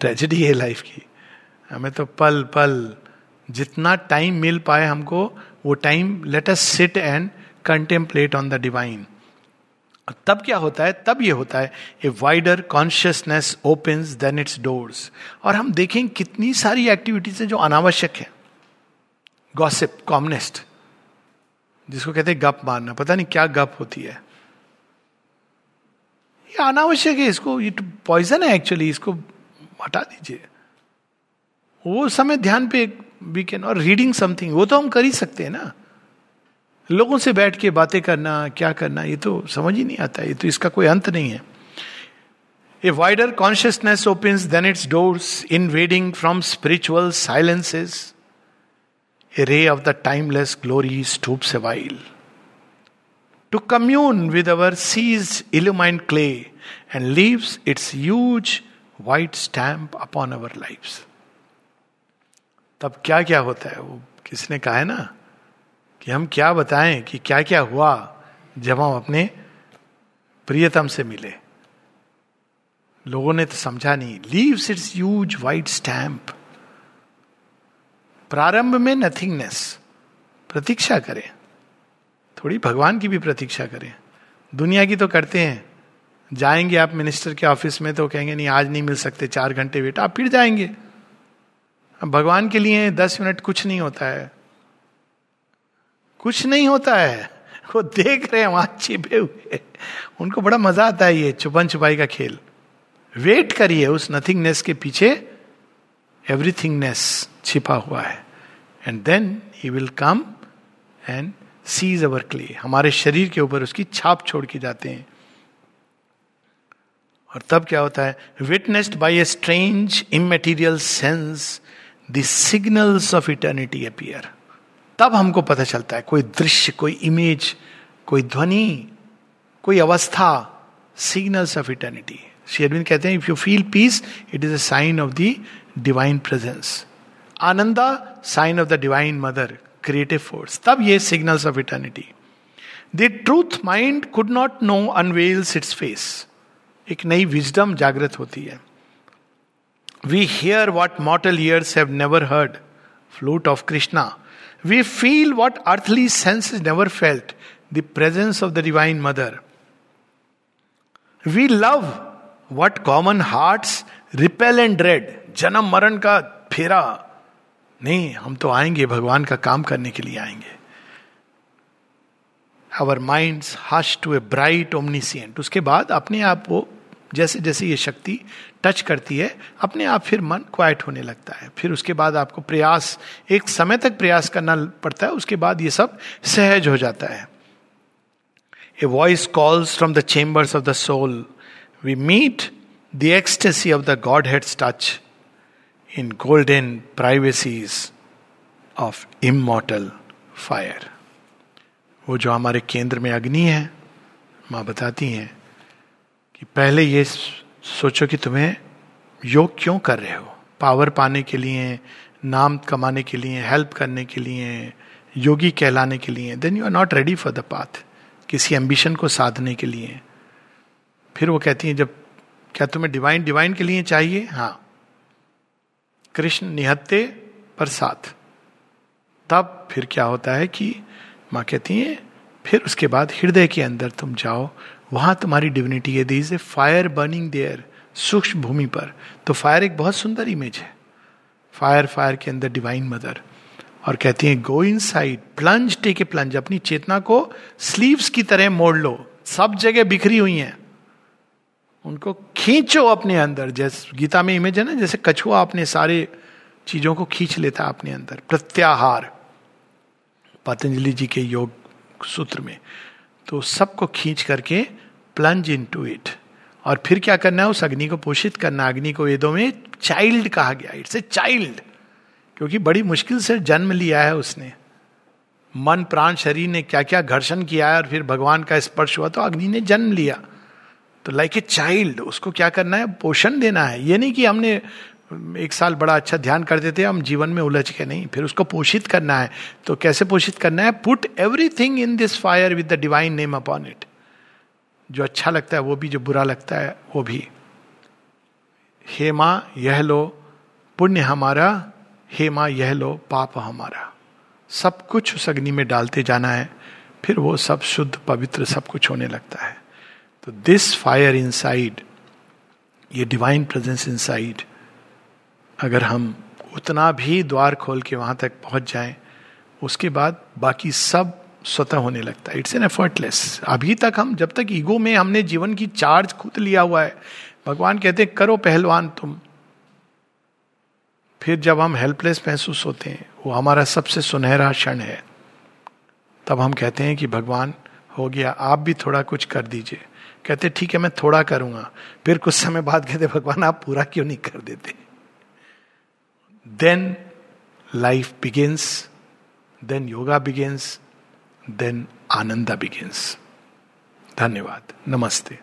ट्रेजिडी है लाइफ की। हमें तो पल पल, जितना टाइम मिल पाए हमको, वो time let us sit and contemplate on the divine तब क्या होता है? तब ये होता है a wider consciousness opens then its doors और हम देखें कितनी सारी एक्टिविटीज़ है जो अनावश्यक है। गॉसिप कॉमनेस्ट जिसको कहते हैं गप मारना। पता नहीं क्या गप होती है। ये अनावश्यक है, इसको, ये पॉइजन है एक्चुअली इसको हटा दीजिए। वो समय ध्यान पे वी कैन और रीडिंग समथिंग वो तो हम कर ही सकते हैं ना। लोगों से बैठ के बातें करना, क्या करना, ये तो समझ ही नहीं आता, ये तो इसका कोई अंत नहीं है। A wider consciousness opens then its doors invading from spiritual silences a ray of the timeless glory stoops a while. To commune with our seized illumined clay and leaves its huge white stamp upon our lives. तब क्या क्या होता है? वो किसने कहा है ना कि हम क्या बताएँ कि क्या क्या हुआ जब हम अपने प्रियतम से मिले? लोगों ने तो समझा नहीं। Leaves its use white stamp प्रारंभ में नथिंगनेस प्रतीक्षा करें। थोड़ी भगवान की भी प्रतीक्षा करें। दुनिया की तो करते हैं। जाएँगे आप मिनिस्टर के ऑफ़िस में तो कहेंगे, नहीं, आज नहीं मिल सकते, चार घंटे वेट आप फिर जाएँगे। भगवान के लिए दस मिनट कुछ नहीं होता है। कुछ नहीं होता है। वो देख रहे हैं, वहाँ छिपे हुए। उनको बड़ा मज़ा आता है ये छुपन छुपाई का खेल। वेट करिए, उस नथिंगनेस के पीछे एवरीथिंगनेस छिपा हुआ है। And then he will come and seize our clay हमारे शरीर के ऊपर उसकी छाप छोड़ के जाते हैं। और तब क्या होता है? Witnessed by a strange immaterial sense signals of eternity appear तब हमको पता चलता है, कोई दृश्य, कोई इमेज कोई ध्वनि, कोई अवस्था सिग्नल्स ऑफ़ इटर्निटी शेरविन कहते हैं if you feel peace it is a sign of the divine presence ananda sign of the divine mother creative force तब ये signals of eternity the truth mind could not know unveils its face एक नई wisdom जागृत होती है। we hear what mortal ears have never heard flute of Krishna we feel what earthly sense is never felt the presence of the divine mother we love what common heart repel and dread जन्म मरण का फेरा नहीं हम तो आएंगे भगवान का काम करने के लिए आएंगे our mind hush to a bright omniscient उसके बाद अपने आप वो जैसे जैसे ये शक्ति टच करती है, अपने आप फिर मन क्वाइट होने लगता है। फिर उसके बाद आपको प्रयास, एक समय तक प्रयास करना पड़ता है, उसके बाद ये सब सहज हो जाता है। A voice calls from the chambers of the soul we meet the ecstasy of the godhead's touch in golden privacies of immortal fire वो जो हमारे केंद्र में अग्नि है, माँ बताती हैं कि पहले ये सोचो कि तुम्हें योग क्यों कर रहे हो? पावर पाने के लिए, नाम कमाने के लिए हेल्प करने के लिए, योगी कहलाने के लिए then you are not ready for the path किसी एम्बिशन को साधने के लिए। फिर वो कहती हैं, जब क्या तुम्हें डिवाइन डिवाइन के लिए चाहिए? हाँ। कृष्ण निहत्ते पर साथ। तब फिर क्या होता है कि माँ कहती हैं, फिर उसके बाद हृदय के अंदर तुम जाओ वहाँ तुम्हारी डिविनिटी है। These a fire burning there सूक्ष्म भूमि पर। तो फायर एक बहुत सुंदर इमेज है। फायर फायर के अंदर डिवाइन मदर और कहती हैं go inside plunge take a plunge अपनी चेतना को स्लीव्स की तरह मोड़ लो। सब जगह बिखरी हुई हैं। उनको खींचो अपने अंदर। जैसे गीता में इमेज है ना, जैसे कछुआ अपने सारे चीज़ों को खींच लेता अपने अंदर। प्रत्याहार। पतंजलि जी के योग सूत्र में। तो सबको खींच करके प्लंज इन टू इट और फिर क्या करना है? उस अग्नि को पोषित करना। अग्नि को वेदों में चाइल्ड कहा गया। इट्स ए चाइल्ड क्योंकि बड़ी मुश्किल से जन्म लिया है उसने। मन, प्राण, शरीर ने क्या क्या घर्षण किया है और फिर भगवान का स्पर्श हुआ तो अग्नि ने जन्म लिया। तो लाइक ए चाइल्ड उसको क्या करना है? पोषण देना है। ये नहीं कि हमने एक साल बड़ा अच्छा ध्यान करते थे, हम जीवन में उलझ के नहीं। फिर उसको पोषित करना है। तो कैसे पोषित करना है? Put everything in this fire with the divine name upon it जो अच्छा लगता है वो भी, जो बुरा लगता है वो भी। हे माँ, यह लो, पुण्य हमारा, हे माँ, यह लो, पाप हमारा। सब कुछ उस अग्नि में डालते जाना है, फिर वो सब शुद्ध, पवित्र सब कुछ होने लगता है। तो दिस फायर इनसाइड ये डिवाइन प्रेजेंस इनसाइड अगर हम उतना भी द्वार खोल के वहाँ तक पहुँच जाएँ, उसके बाद बाकी सब स्वतः होने लगता है। इट्स एन एफर्टलेस अभी तक हम, जब तक ईगो में हमने जीवन की चार्ज खुद लिया हुआ है, भगवान कहते हैं, करो पहलवान तुम। फिर जब हम हेल्पलेस महसूस होते हैं, वो हमारा सबसे सुनहरा क्षण है। तब हम कहते हैं कि, भगवान, हो गया, आप भी थोड़ा कुछ कर दीजिए। कहते ठीक है, मैं थोड़ा करूँगा। फिर कुछ समय बाद कहते भगवान, आप पूरा क्यों नहीं कर देते? Then life begins then yoga begins then ananda begins धन्यवाद नमस्ते